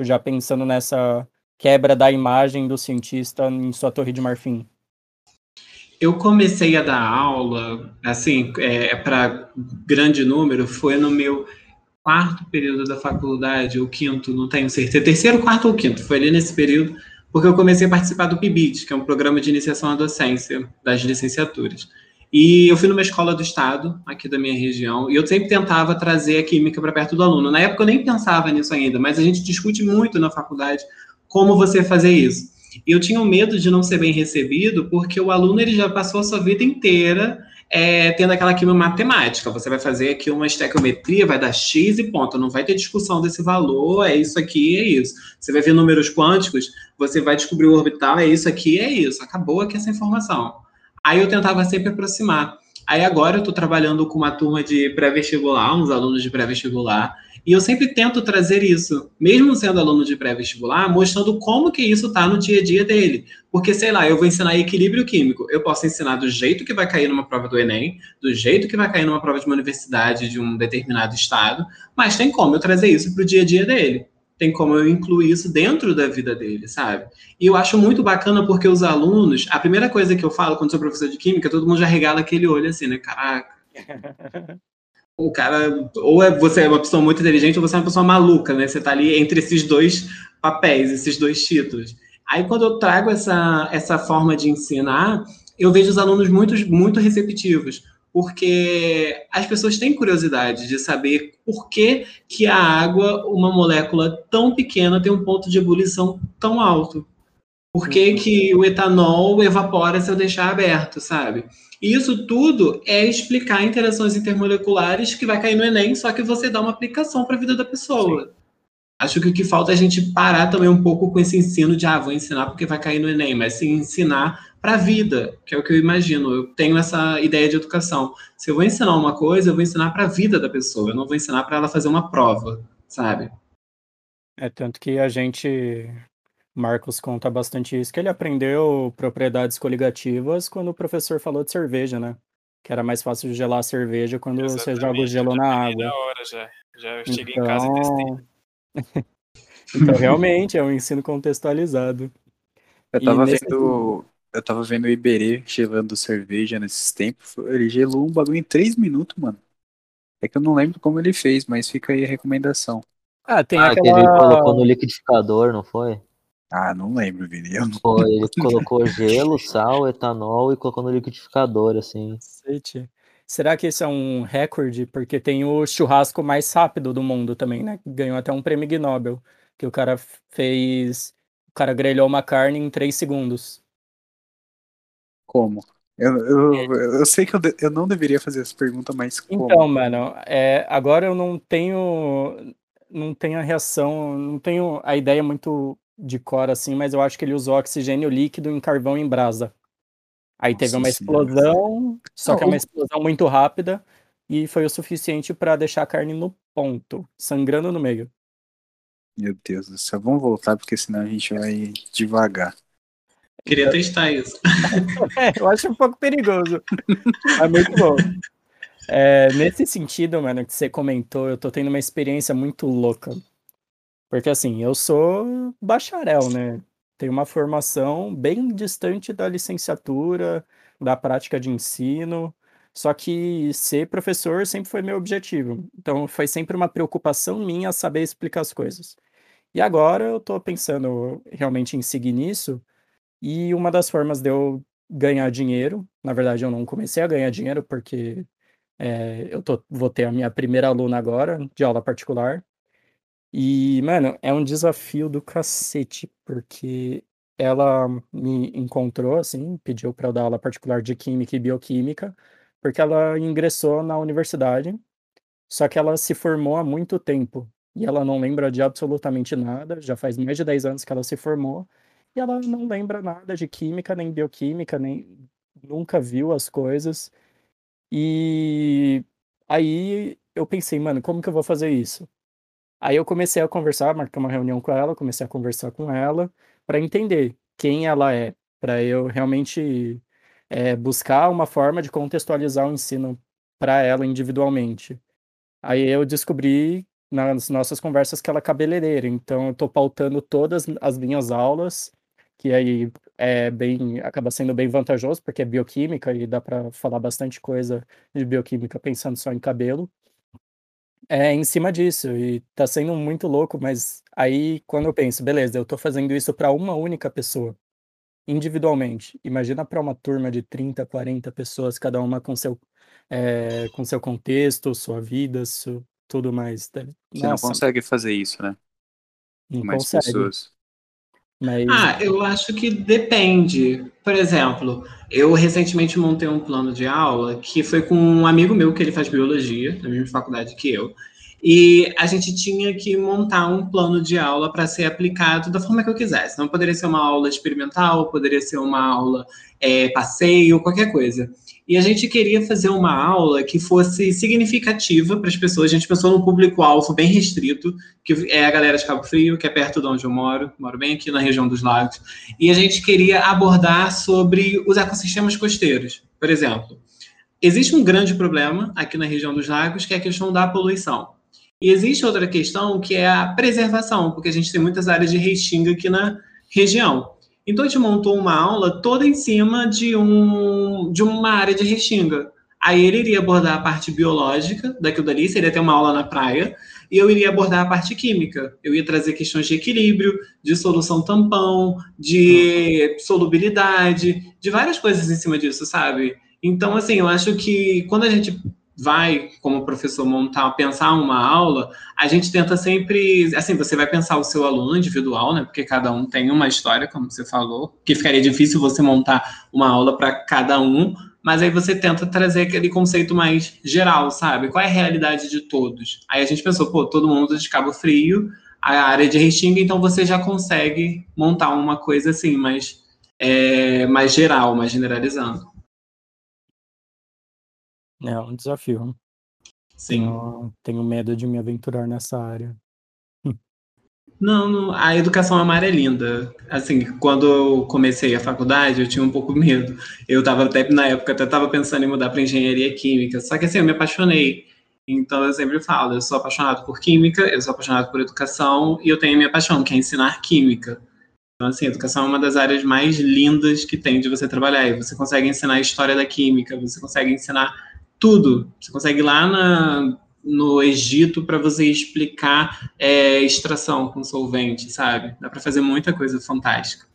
Já pensando nessa quebra da imagem do cientista em sua torre de marfim. Eu comecei a dar aula, assim, é, para grande número, foi no meu quarto período da faculdade, ou quinto, não tenho certeza, terceiro, quarto ou quinto, foi ali nesse período, porque eu comecei a participar do PIBIT, que é um programa de iniciação à docência das licenciaturas. E eu fui numa escola do estado, aqui da minha região, e eu sempre tentava trazer a química para perto do aluno. Na época eu nem pensava nisso ainda, mas a gente discute muito na faculdade como você fazer isso. E eu tinha medo de não ser bem recebido, porque o aluno ele já passou a sua vida inteira é, tendo aquela química matemática. Você vai fazer aqui uma estequiometria, vai dar X e ponto. Não vai ter discussão desse valor, é isso aqui, é isso. Você vai ver números quânticos, você vai descobrir o orbital, é isso aqui, é isso. Acabou aqui essa informação. Aí eu tentava sempre aproximar. Aí agora eu estou trabalhando com uma turma de pré-vestibular, uns alunos de pré-vestibular, e eu sempre tento trazer isso, mesmo sendo aluno de pré-vestibular, mostrando como que isso está no dia a dia dele. Porque, sei lá, eu vou ensinar equilíbrio químico. Eu posso ensinar do jeito que vai cair numa prova do Enem, do jeito que vai cair numa prova de uma universidade de um determinado estado, mas tem como eu trazer isso para o dia a dia dele. Tem como eu incluir isso dentro da vida dele, sabe? E eu acho muito bacana porque os alunos, a primeira coisa que eu falo quando sou professor de química, todo mundo já regala aquele olho assim, né? Caraca. o cara, ou é, você é uma pessoa muito inteligente, ou você é uma pessoa maluca, né? Você tá ali entre esses dois papéis, esses dois títulos. Aí, quando eu trago essa, essa forma de ensinar, eu vejo os alunos muito, muito receptivos, porque as pessoas têm curiosidade de saber por que, que a água, uma molécula tão pequena, tem um ponto de ebulição tão alto. Por que, uhum. que o etanol evapora se eu deixar aberto, sabe? E isso tudo é explicar interações intermoleculares que vai cair no Enem, só que você dá uma aplicação para a vida da pessoa. Sim. Acho que o que falta é a gente parar também um pouco com esse ensino de, ah, vou ensinar porque vai cair no Enem, mas sim ensinar para a vida, que é o que eu imagino. Eu tenho essa ideia de educação. Se eu vou ensinar uma coisa, eu vou ensinar para a vida da pessoa, eu não vou ensinar para ela fazer uma prova, sabe? É tanto que a gente Marcos conta bastante isso, que ele aprendeu propriedades coligativas quando o professor falou de cerveja, né? Que era mais fácil de gelar a cerveja quando Exatamente, você joga o gelo na água. Hora já. Já cheguei então... em casa e testei. então, realmente, é um ensino contextualizado. Eu tava nesse... vendo. Eu tava vendo o Iberê gelando cerveja nesses tempos. Ele gelou um bagulho em três minutos, mano. É que eu não lembro como ele fez, mas fica aí a recomendação. Ah, tem ah, aquela... que ele colocou no liquidificador, não foi? Ah, não lembro, Vini. Eu não... Foi, ele colocou gelo, sal, etanol e colocou no liquidificador, assim. Será que esse é um recorde? Porque tem o churrasco mais rápido do mundo também, né? Ganhou até um prêmio Ig Nobel. Que o cara fez. O cara grelhou uma carne em 3 segundos. Como? Eu, eu, é. eu sei que eu, de, eu não deveria fazer essa pergunta, mas como? Então, mano, é, agora eu não tenho. Não tenho a reação, não tenho a ideia muito de cor assim, mas eu acho que ele usou oxigênio líquido em carvão em brasa. Aí Nossa teve uma explosão, só que é uma explosão muito rápida e foi o suficiente para deixar a carne no ponto, sangrando no meio. Meu Deus do céu, vamos voltar porque senão a gente vai devagar. Queria testar isso. é, eu acho um pouco perigoso. É muito bom. É, nesse sentido, mano, que você comentou, eu tô tendo uma experiência muito louca. Porque assim, eu sou bacharel, né? Tenho uma formação bem distante da licenciatura, da prática de ensino. Só que ser professor sempre foi meu objetivo. Então foi sempre uma preocupação minha saber explicar as coisas. E agora eu estou pensando realmente em seguir nisso. E uma das formas de eu ganhar dinheiro, na verdade eu não comecei a ganhar dinheiro porque é, eu tô, vou ter a minha primeira aluna agora de aula particular. E, mano, é um desafio do cacete, porque ela me encontrou, assim, pediu para eu dar aula particular de Química e Bioquímica, porque ela ingressou na universidade, só que ela se formou há muito tempo, e ela não lembra de absolutamente nada, já faz mais de 10 anos que ela se formou, e ela não lembra nada de Química, nem Bioquímica, nem nunca viu as coisas. E aí eu pensei, mano, como que eu vou fazer isso? Aí eu comecei a conversar, marquei uma reunião com ela, comecei a conversar com ela para entender quem ela é, para eu realmente é, buscar uma forma de contextualizar o ensino para ela individualmente. Aí eu descobri nas nossas conversas que ela é cabeleireira, então eu estou pautando todas as minhas aulas, que aí é bem acaba sendo bem vantajoso porque é bioquímica e dá para falar bastante coisa de bioquímica pensando só em cabelo. É em cima disso, e tá sendo muito louco, mas aí quando eu penso, beleza, eu tô fazendo isso para uma única pessoa. individualmente. Imagina para uma turma de 30, 40 pessoas, cada uma com seu, é, com seu contexto, sua vida, su, tudo mais. Você Nossa. não consegue fazer isso, né? Não mais consegue. pessoas. Mas... Ah, eu acho que depende. Por exemplo, eu recentemente montei um plano de aula que foi com um amigo meu que ele faz biologia, na mesma faculdade que eu. E a gente tinha que montar um plano de aula para ser aplicado da forma que eu quisesse. Não poderia ser uma aula experimental, poderia ser uma aula é, passeio, qualquer coisa. E a gente queria fazer uma aula que fosse significativa para as pessoas. A gente pensou num público-alvo bem restrito, que é a galera de Cabo Frio, que é perto de onde eu moro, moro bem aqui na região dos lagos. E a gente queria abordar sobre os ecossistemas costeiros. Por exemplo, existe um grande problema aqui na região dos lagos, que é a questão da poluição. E existe outra questão, que é a preservação, porque a gente tem muitas áreas de restinga aqui na região. Então a gente montou uma aula toda em cima de, um, de uma área de restinga. Aí ele iria abordar a parte biológica daquilo dali, seria ter uma aula na praia, e eu iria abordar a parte química. Eu ia trazer questões de equilíbrio, de solução tampão, de solubilidade, de várias coisas em cima disso, sabe? Então, assim, eu acho que quando a gente vai, como professor, montar, pensar uma aula, a gente tenta sempre, assim, você vai pensar o seu aluno individual, né? Porque cada um tem uma história, como você falou, que ficaria difícil você montar uma aula para cada um, mas aí você tenta trazer aquele conceito mais geral, sabe? Qual é a realidade de todos? Aí a gente pensou, pô, todo mundo de Cabo Frio, a área de Restinga, então você já consegue montar uma coisa assim, mais, é, mais geral, mais generalizando. É um desafio. Sim. Tenho, tenho medo de me aventurar nessa área. Não, não, a educação é linda. Assim, quando eu comecei a faculdade, eu tinha um pouco medo. Eu estava até na época até estava pensando em mudar para engenharia química. Só que assim, eu me apaixonei. Então eu sempre falo, eu sou apaixonado por química, eu sou apaixonado por educação e eu tenho a minha paixão, que é ensinar química. Então, assim, educação é uma das áreas mais lindas que tem de você trabalhar. E você consegue ensinar a história da química, você consegue ensinar tudo. Você consegue ir lá na, no Egito para você explicar é, extração com solvente, sabe? Dá para fazer muita coisa fantástica.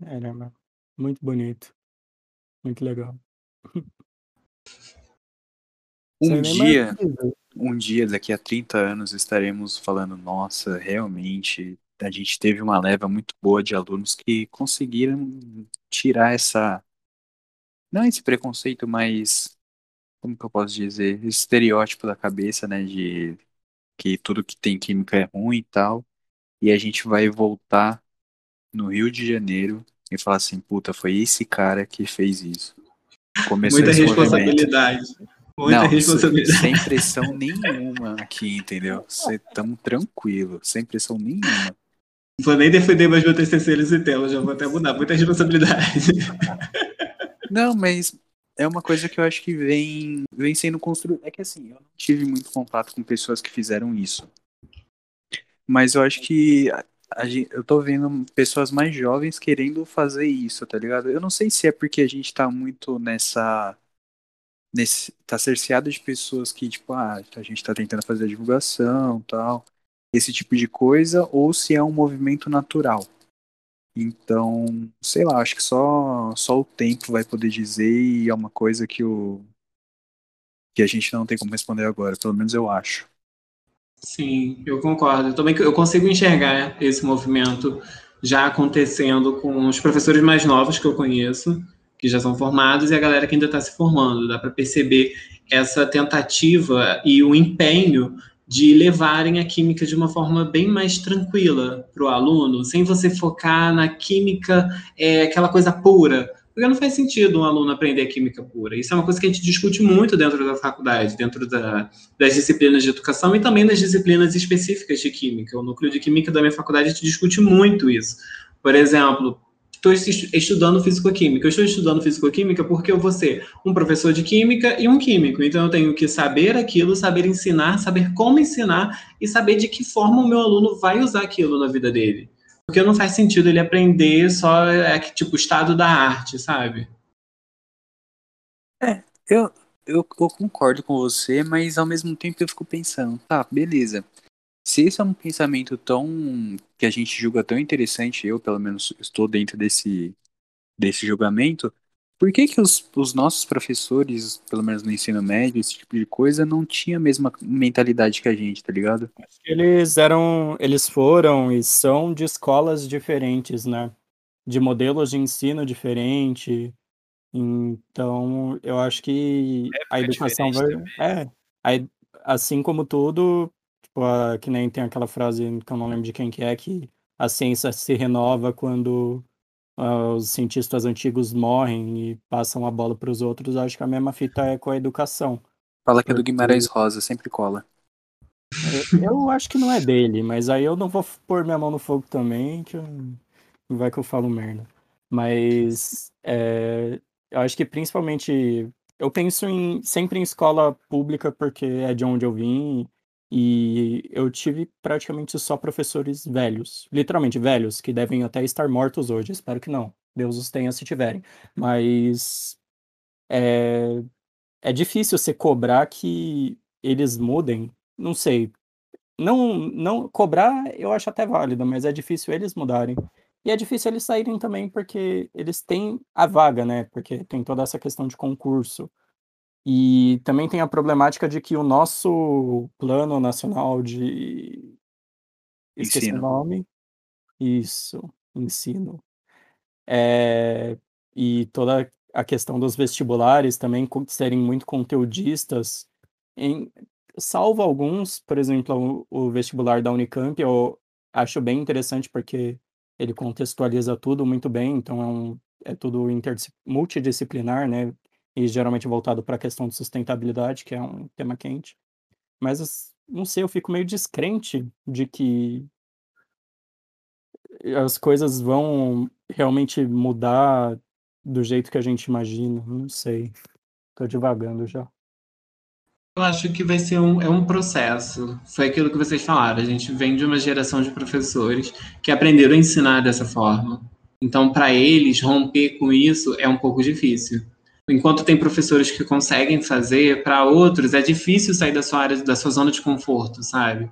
Caramba, muito bonito. Muito legal. Um dia, um dia, daqui a 30 anos, estaremos falando, nossa, realmente, a gente teve uma leva muito boa de alunos que conseguiram tirar essa, não esse preconceito, mas como que eu posso dizer, esse estereótipo da cabeça, né, de que tudo que tem química é ruim e tal, e a gente vai voltar no Rio de Janeiro e falar assim, puta, foi esse cara que fez isso. Começou Muita responsabilidade. Muita Não, responsabilidade. Sem pressão nenhuma aqui, entendeu? Estamos tranquilo, sem pressão nenhuma. Não vou nem defender mais meu TCC e tela, já vou até mudar. Muita responsabilidade. Não, mas é uma coisa que eu acho que vem, vem sendo construída. É que assim, eu não tive muito contato com pessoas que fizeram isso. Mas eu acho que a, a, eu tô vendo pessoas mais jovens querendo fazer isso, tá ligado? Eu não sei se é porque a gente tá muito nessa. Nesse, tá cerceado de pessoas que, tipo, ah, a gente tá tentando fazer a divulgação tal, esse tipo de coisa, ou se é um movimento natural. Então, sei lá, acho que só, só o tempo vai poder dizer e é uma coisa que, o, que a gente não tem como responder agora, pelo menos eu acho. Sim, eu concordo. Eu também eu consigo enxergar esse movimento já acontecendo com os professores mais novos que eu conheço, que já são formados, e a galera que ainda está se formando. Dá para perceber essa tentativa e o empenho de levarem a química de uma forma bem mais tranquila para o aluno, sem você focar na química, é, aquela coisa pura. Porque não faz sentido um aluno aprender química pura. Isso é uma coisa que a gente discute muito dentro da faculdade, dentro da, das disciplinas de educação e também das disciplinas específicas de química. O núcleo de química da minha faculdade a gente discute muito isso. Por exemplo, estou estudando físico-química. Eu estou estudando físico-química porque eu vou ser um professor de química e um químico. Então, eu tenho que saber aquilo, saber ensinar, saber como ensinar e saber de que forma o meu aluno vai usar aquilo na vida dele. Porque não faz sentido ele aprender só, é, tipo, estado da arte, sabe? É, eu, eu, eu concordo com você, mas ao mesmo tempo eu fico pensando, tá, beleza. Se esse é um pensamento tão que a gente julga tão interessante, eu pelo menos estou dentro desse desse julgamento, por que que os, os nossos professores, pelo menos no ensino médio, esse tipo de coisa, não tinha a mesma mentalidade que a gente, tá ligado? Eles eram, eles foram e são de escolas diferentes, né? De modelos de ensino diferente. Então, eu acho que a Época educação vai, também. é, aí, assim como tudo, tipo, a- que nem tem aquela frase que eu não lembro de quem que é, que a ciência se renova quando ah, os cientistas antigos morrem e passam a bola para os outros. Acho que a mesma fita é com a educação. Fala que é do Guimarães Rosa, sempre cola. Eu, eu acho que não é dele, mas aí eu não vou pôr minha mão no fogo também, que eu- não vai que eu falo merda. Mas é, eu acho que principalmente eu penso em, sempre em escola pública porque é de onde eu vim e eu tive praticamente só professores velhos, literalmente velhos, que devem até estar mortos hoje. Espero que não. Deus os tenha se tiverem. Mas é, é difícil você cobrar que eles mudem. Não sei. Não, não cobrar eu acho até válido, mas é difícil eles mudarem. E é difícil eles saírem também porque eles têm a vaga, né? Porque tem toda essa questão de concurso. E também tem a problemática de que o nosso plano nacional de. Esqueci Ensino. o nome. Isso, ensino. É, e toda a questão dos vestibulares também serem muito conteudistas, em, salvo alguns, por exemplo, o, vestibular da Unicamp, eu acho bem interessante porque ele contextualiza tudo muito bem, então é, um, é tudo interdisci- multidisciplinar, né? E geralmente voltado para a questão de sustentabilidade, que é um tema quente. Mas, as- não sei, eu fico meio descrente de que as coisas vão realmente mudar do jeito que a gente imagina. Não sei. Tô divagando já. Eu acho que vai ser um, é um processo. Foi aquilo que vocês falaram. A gente vem de uma geração de professores que aprenderam a ensinar dessa forma. Então, para eles, romper com isso é um pouco difícil. Enquanto tem professores que conseguem fazer, para outros é difícil sair da sua área, da sua zona de conforto, sabe?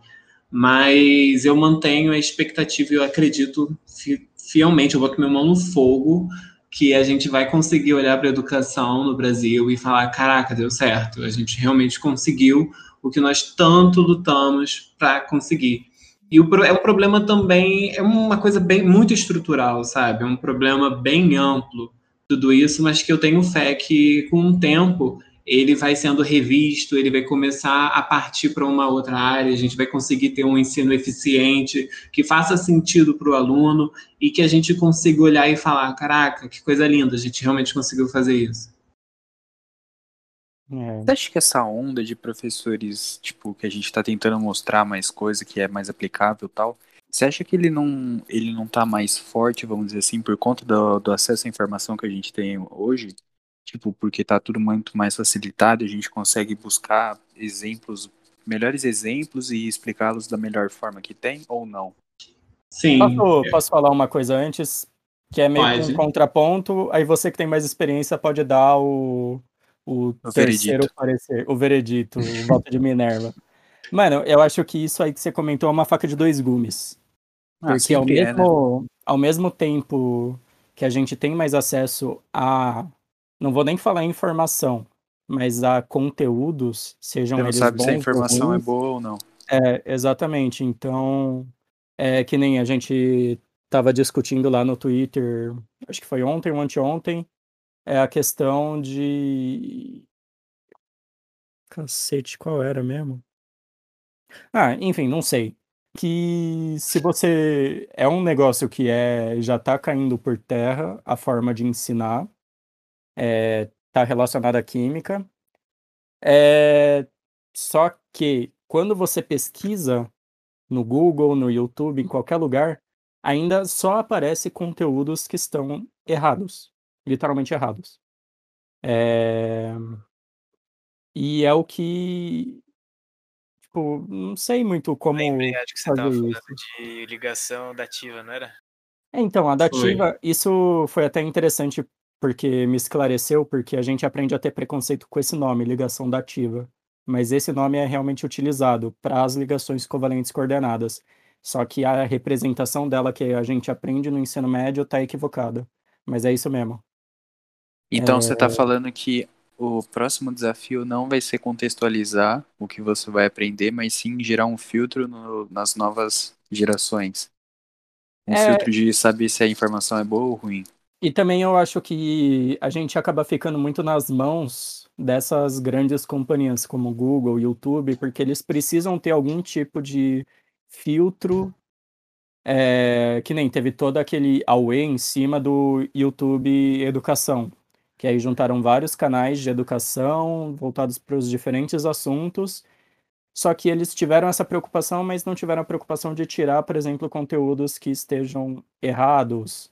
Mas eu mantenho a expectativa e eu acredito fi- fielmente, eu boto minha mão no fogo que a gente vai conseguir olhar para a educação no Brasil e falar: caraca, deu certo, a gente realmente conseguiu o que nós tanto lutamos para conseguir. E o, é um problema também, é uma coisa bem muito estrutural, sabe? É um problema bem amplo, tudo isso, mas que eu tenho fé que com o tempo ele vai sendo revisto, ele vai começar a partir para uma outra área, a gente vai conseguir ter um ensino eficiente, que faça sentido para o aluno e que a gente consiga olhar e falar: caraca, que coisa linda, a gente realmente conseguiu fazer isso. É, Você acha que essa onda de professores, tipo, que a gente tá tentando mostrar mais coisa que é mais aplicável e tal, você acha que ele não, ele não tá mais forte, vamos dizer assim, por conta do, do acesso à informação que a gente tem hoje? Tipo, porque tá tudo muito mais facilitado, a gente consegue buscar exemplos, melhores exemplos e explicá-los da melhor forma que tem, ou não? Sim. Posso, posso falar uma coisa antes? Que é meio que Pode. um contraponto. Aí você que tem mais experiência pode dar o, o, O terceiro veredito. parecer, o veredito, o voto de Minerva. Mano, eu acho que isso aí que você comentou é uma faca de dois gumes. Ah, Porque ao sempre é, né? mesmo, ao mesmo tempo que a gente tem mais acesso a, não vou nem falar informação, mas a conteúdos, sejam Você não eles sabe bons se a informação é ruins, boa ou não. é, exatamente. Então, é que nem a gente estava discutindo lá no Twitter, acho que foi ontem ou anteontem, é a questão de. Cacete, qual era mesmo? Ah, enfim, não sei. Que se você. É um negócio que é, já está caindo por terra a forma de ensinar, está relacionado à química. É, só que quando você pesquisa no Google, no YouTube, em qualquer lugar, ainda só aparece conteúdos que estão errados, literalmente errados. É, E é o que, tipo, não sei muito como Lembrei, acho que você tava fazer falando isso. de ligação dativa, não era? É, então, a Foi. dativa, isso foi até interessante porque me esclareceu, porque a gente aprende a ter preconceito com esse nome, ligação dativa. mas esse nome é realmente utilizado para as ligações covalentes coordenadas. Só que a representação dela que a gente aprende no ensino médio está equivocada. Mas é isso mesmo. Então é... você está falando que o próximo desafio não vai ser contextualizar o que você vai aprender, mas sim gerar um filtro no, nas novas gerações. Um é... filtro de saber se a informação é boa ou ruim. E também eu acho que a gente acaba ficando muito nas mãos dessas grandes companhias como Google, YouTube, porque eles precisam ter algum tipo de filtro, é, que nem teve todo aquele away em cima do YouTube Educação, que aí juntaram vários canais de educação voltados para os diferentes assuntos, só que eles tiveram essa preocupação, mas não tiveram a preocupação de tirar, por exemplo, conteúdos que estejam errados,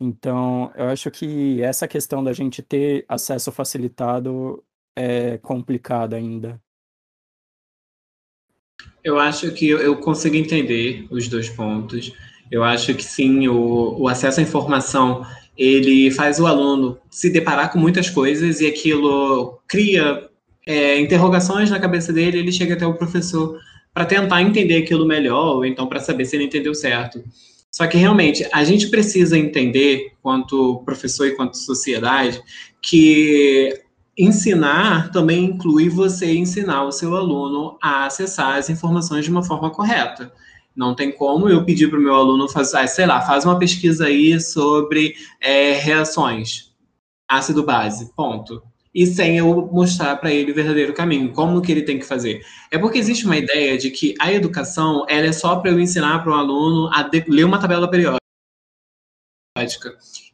então, eu acho que essa questão da gente ter acesso facilitado é complicada ainda. Eu acho que eu consigo entender os dois pontos. Eu acho que sim, o, o acesso à informação ele faz o aluno se deparar com muitas coisas e aquilo cria é, interrogações na cabeça dele. Ele chega até o professor para tentar entender aquilo melhor, ou então para saber se ele entendeu certo. Só que realmente a gente precisa entender, quanto professor e quanto sociedade, que ensinar também inclui você ensinar o seu aluno a acessar as informações de uma forma correta. Não tem como eu pedir para o meu aluno fazer, ah, sei lá, faz uma pesquisa aí sobre é, reações, ácido base, ponto e sem eu mostrar para ele o verdadeiro caminho, como que ele tem que fazer. É porque existe uma ideia de que a educação ela é só para eu ensinar para um aluno a ler uma tabela periódica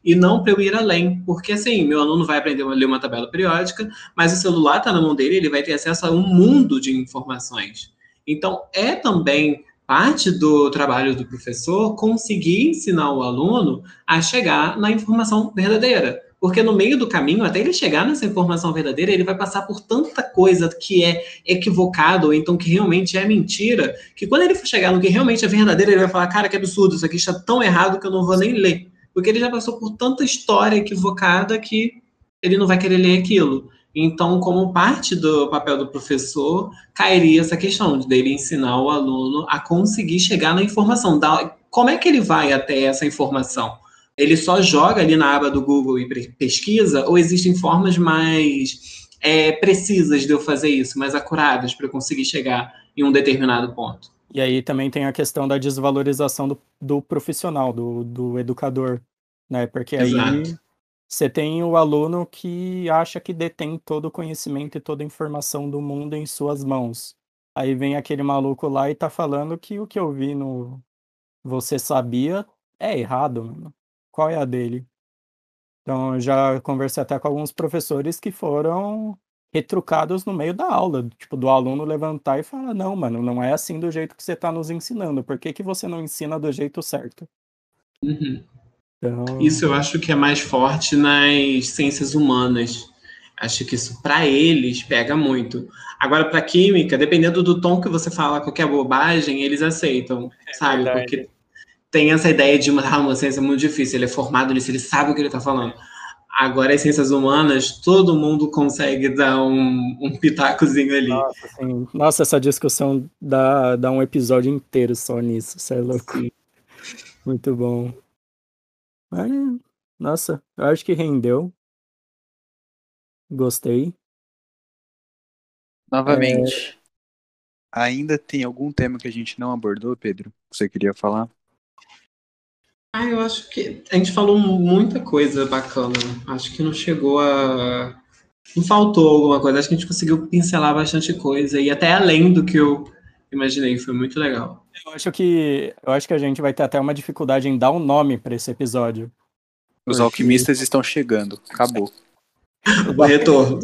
e não para eu ir além, porque assim, meu aluno vai aprender a ler uma tabela periódica, mas o celular está na mão dele, ele vai ter acesso a um mundo de informações. Então, é também parte do trabalho do professor conseguir ensinar o aluno a chegar na informação verdadeira. Porque no meio do caminho, até ele chegar nessa informação verdadeira, ele vai passar por tanta coisa que é equivocado, ou então que realmente é mentira, que quando ele for chegar no que realmente é verdadeiro, ele vai falar: cara, que absurdo, isso aqui está tão errado que eu não vou nem ler. Porque ele já passou por tanta história equivocada que ele não vai querer ler aquilo. Então, como parte do papel do professor, cairia essa questão de dele ensinar o aluno a conseguir chegar na informação. Como é que ele vai até essa informação? ele só joga ali na aba do Google e pesquisa, ou existem formas mais é, precisas de eu fazer isso, mais acuradas para eu conseguir chegar em um determinado ponto? E aí também tem a questão da desvalorização do, do profissional, do, do educador, né? Porque Exato. Você tem o aluno que acha que detém todo o conhecimento e toda a informação do mundo em suas mãos. Aí vem aquele maluco lá e tá falando que o que eu vi no Você Sabia é errado, mano qual é a dele. Então, eu já conversei até com alguns professores que foram retrucados no meio da aula, tipo, do aluno levantar e falar, não, mano, não é assim do jeito que você está nos ensinando, por que, que você não ensina do jeito certo? Uhum. Então... Isso eu acho que é mais forte nas ciências humanas. Acho que isso, para eles, pega muito. Agora, para química, dependendo do tom que você fala qualquer bobagem, eles aceitam, é sabe? Verdade. Porque tem essa ideia de uma, ah, uma ciência muito difícil, ele é formado nisso, ele sabe o que ele está falando. Agora, as ciências humanas, todo mundo consegue dar um, um pitacozinho ali. Nossa. Nossa, essa discussão dá, dá um episódio inteiro só nisso, você é louco. Muito bom. Mas, nossa, eu acho que rendeu. Gostei. Novamente. É... Ainda tem algum tema que a gente não abordou, Pedro? Que você queria falar? Ah, eu acho que a gente falou muita coisa bacana. Acho que não chegou a. Não faltou alguma coisa. Acho que a gente conseguiu pincelar bastante coisa e até além do que eu imaginei. Foi muito legal. Eu acho que eu acho que a gente vai ter até uma dificuldade em dar um nome para esse episódio. Os Porque... alquimistas estão chegando. Acabou. O retorno.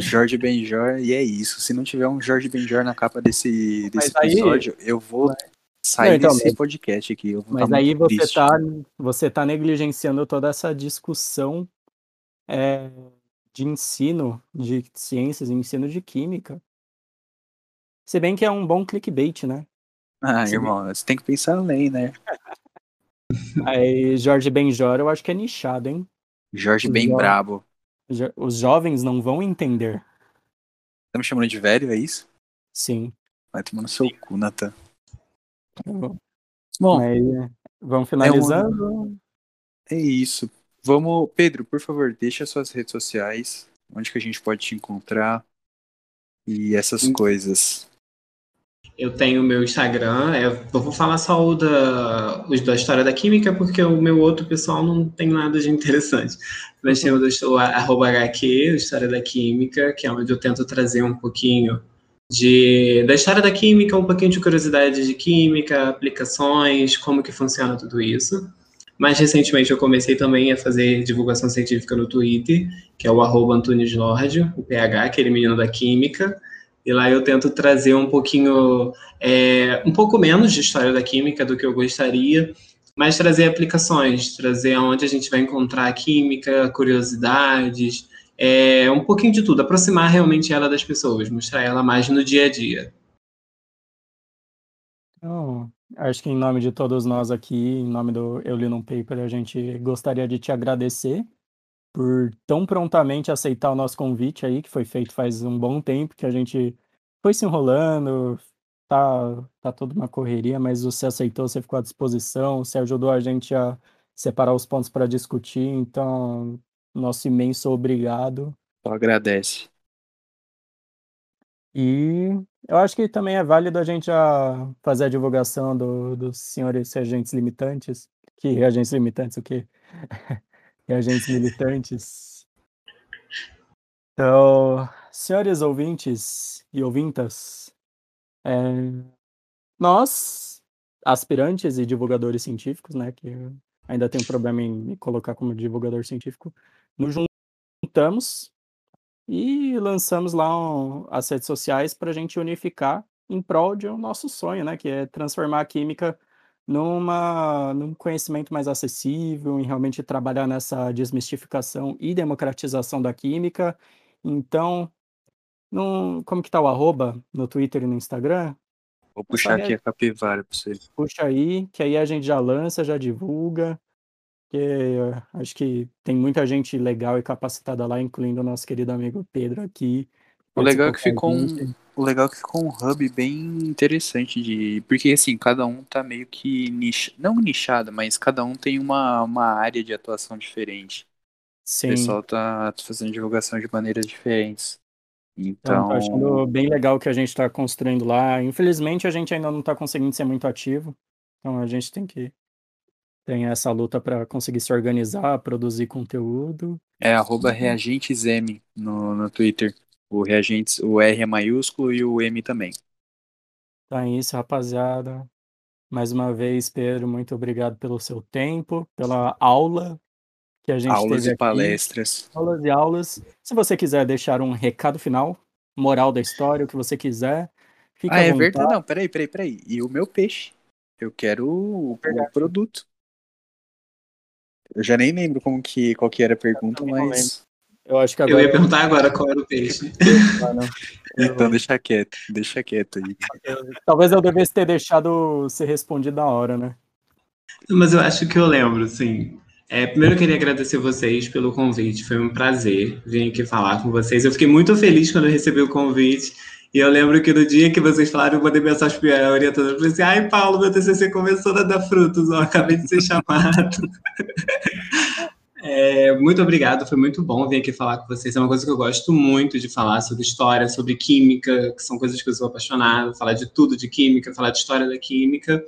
Jorge Benjor, e é isso. Se não tiver um Jorge Benjor na capa desse, desse episódio, eu vou sair não, então, desse podcast aqui. mas aí você triste. tá, você tá negligenciando toda essa discussão é, de ensino de ciências, ensino de química. Se bem que é um bom clickbait, né? Ah, Se irmão, bem... você tem que pensar além, né? Aí, Jorge Benjor, eu acho que é nichado, hein? Jorge bem jo... brabo. Os jovens não vão entender. Tá me chamando de velho, é isso? Sim. Vai tomar no seu cu, Nathan. Bom, Mas, vamos finalizando. É, um... é isso. Vamos, Pedro, por favor, deixa suas redes sociais, onde que a gente pode te encontrar e essas Sim. coisas. Eu tenho o meu Instagram, é, eu vou falar só o da, os da História da Química, porque o meu outro pessoal não tem nada de interessante. Mas tem o, do, o arroba HQ, História da Química, que é onde eu tento trazer um pouquinho de, da história da química, um pouquinho de curiosidade de química, aplicações, como que funciona tudo isso. Mais recentemente eu comecei também a fazer divulgação científica no Twitter, que é o arroba Antunes Lorde, o PH, aquele menino da química. E lá eu tento trazer um pouquinho, é, um pouco menos de história da química do que eu gostaria, mas trazer aplicações, trazer onde a gente vai encontrar química, curiosidades, é, um pouquinho de tudo, aproximar realmente ela das pessoas, mostrar ela mais no dia a dia. Então, acho que em nome de todos nós aqui, em nome do Eu Li Num Paper, a gente gostaria de te agradecer por tão prontamente aceitar o nosso convite aí, que foi feito faz um bom tempo, que a gente foi se enrolando, tá, tá toda uma correria, mas você aceitou, você ficou à disposição, você ajudou a gente a separar os pontos para discutir, então nosso imenso obrigado. Só agradece. E eu acho que também é válido a gente já fazer a divulgação do, dos senhores reagentes limitantes. Que reagentes limitantes, o quê? e agentes militantes. Então, senhores ouvintes e ouvintas, é, nós, aspirantes e divulgadores científicos, né, que ainda tem um problema em me colocar como divulgador científico, nos juntamos e lançamos lá um, as redes sociais para a gente unificar em prol de um nosso sonho, né, que é transformar a química numa, num conhecimento mais acessível, em realmente trabalhar nessa desmistificação e democratização da química. Então, num, como que tá o arroba no Twitter e no Instagram? Vou puxar aqui a capivara para você. Puxa aí, que aí a gente já lança, já divulga, que acho que tem muita gente legal e capacitada lá, incluindo o nosso querido amigo Pedro aqui. O legal é que ficou um, o legal é que ficou um hub bem interessante de. Porque assim, cada um tá meio que nicha. Não nichado, mas cada um tem uma, uma área de atuação diferente. Sim. O pessoal tá fazendo divulgação de maneiras diferentes. Então. Eu achando bem legal o que a gente está construindo lá. Infelizmente, a gente ainda não está conseguindo ser muito ativo. Então a gente tem que. Tem essa luta para conseguir se organizar, produzir conteúdo. É arroba reagentesm no, no Twitter. O reagentes, o R é maiúsculo e o M também. Tá isso, rapaziada. Mais uma vez, Pedro, muito obrigado pelo seu tempo, pela aula que a gente aulas teve e aqui. palestras. Aulas e aulas. Se você quiser deixar um recado final, moral da história, o que você quiser, fica ah, é verdade? Não, peraí, peraí, peraí. E o meu peixe? Eu quero o, o produto. Eu já nem lembro como que, qual que era a pergunta, mas... Eu acho que agora. Eu ia perguntar agora qual era o peixe. Ah, então deixa quieto, deixa quieto aí. Talvez eu devesse ter deixado ser respondido na hora, né? Mas eu acho que eu lembro, sim. É, primeiro eu queria agradecer vocês pelo convite, foi um prazer vir aqui falar com vocês. Eu fiquei muito feliz quando eu recebi o convite. E eu lembro que no dia que vocês falaram, eu mandei mensagem para a orientadora. Eu falei assim: ai, Paulo, meu TCC começou a dar frutos, ó, acabei de ser chamado. É, muito obrigado, foi muito bom vir aqui falar com vocês. É uma coisa que eu gosto muito de falar sobre história, sobre química, que são coisas que eu sou apaixonado, falar de tudo de química, falar de história da química.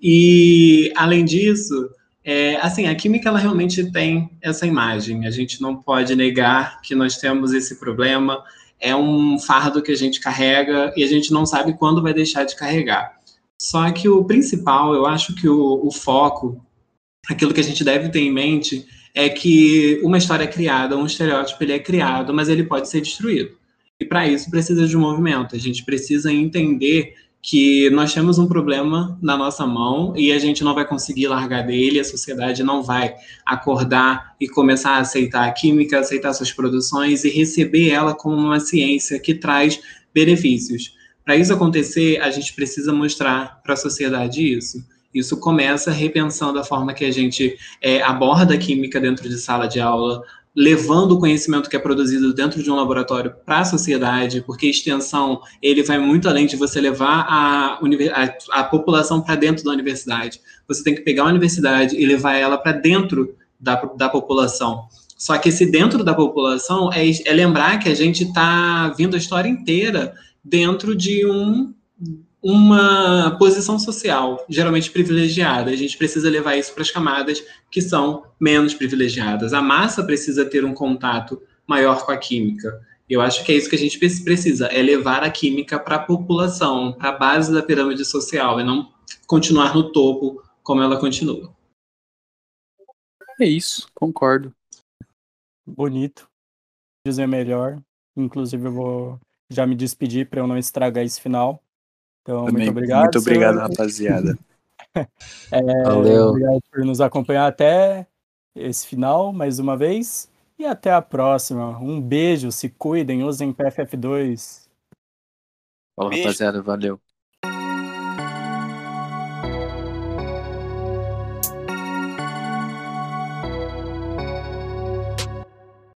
E, além disso, é, assim, a química ela realmente tem essa imagem. A gente não pode negar que nós temos esse problema. É um fardo que a gente carrega e a gente não sabe quando vai deixar de carregar. Só que o principal, eu acho que o, o foco, aquilo que a gente deve ter em mente, é que uma história é criada, um estereótipo ele é criado, mas ele pode ser destruído. E para isso precisa de um movimento. A gente precisa entender que nós temos um problema na nossa mão e a gente não vai conseguir largar dele, a sociedade não vai acordar e começar a aceitar a química, aceitar suas produções e receber ela como uma ciência que traz benefícios. Para isso acontecer, a gente precisa mostrar para a sociedade isso. Isso começa repensando a forma que a gente é, aborda a química dentro de sala de aula, levando o conhecimento que é produzido dentro de um laboratório para a sociedade, porque extensão ele vai muito além de você levar a, a, a população para dentro da universidade. Você tem que pegar a universidade e levar ela para dentro da, da população. Só que esse dentro da população é, é lembrar que a gente está vindo a história inteira dentro de um uma posição social, geralmente privilegiada. A gente precisa levar isso para as camadas que são menos privilegiadas. A massa precisa ter um contato maior com a química. Eu acho que é isso que a gente precisa, é levar a química para a população, para a base da pirâmide social, e não continuar no topo como ela continua. É isso, concordo. Bonito. Dizer melhor. Inclusive, eu vou já me despedir para eu não estragar esse final. Então, Também, muito obrigado. Muito obrigado, rapaziada. é, Valeu. Obrigado por nos acompanhar até esse final, mais uma vez. E até a próxima. Um beijo, se cuidem, usem PFF2. Fala, rapaziada. Valeu.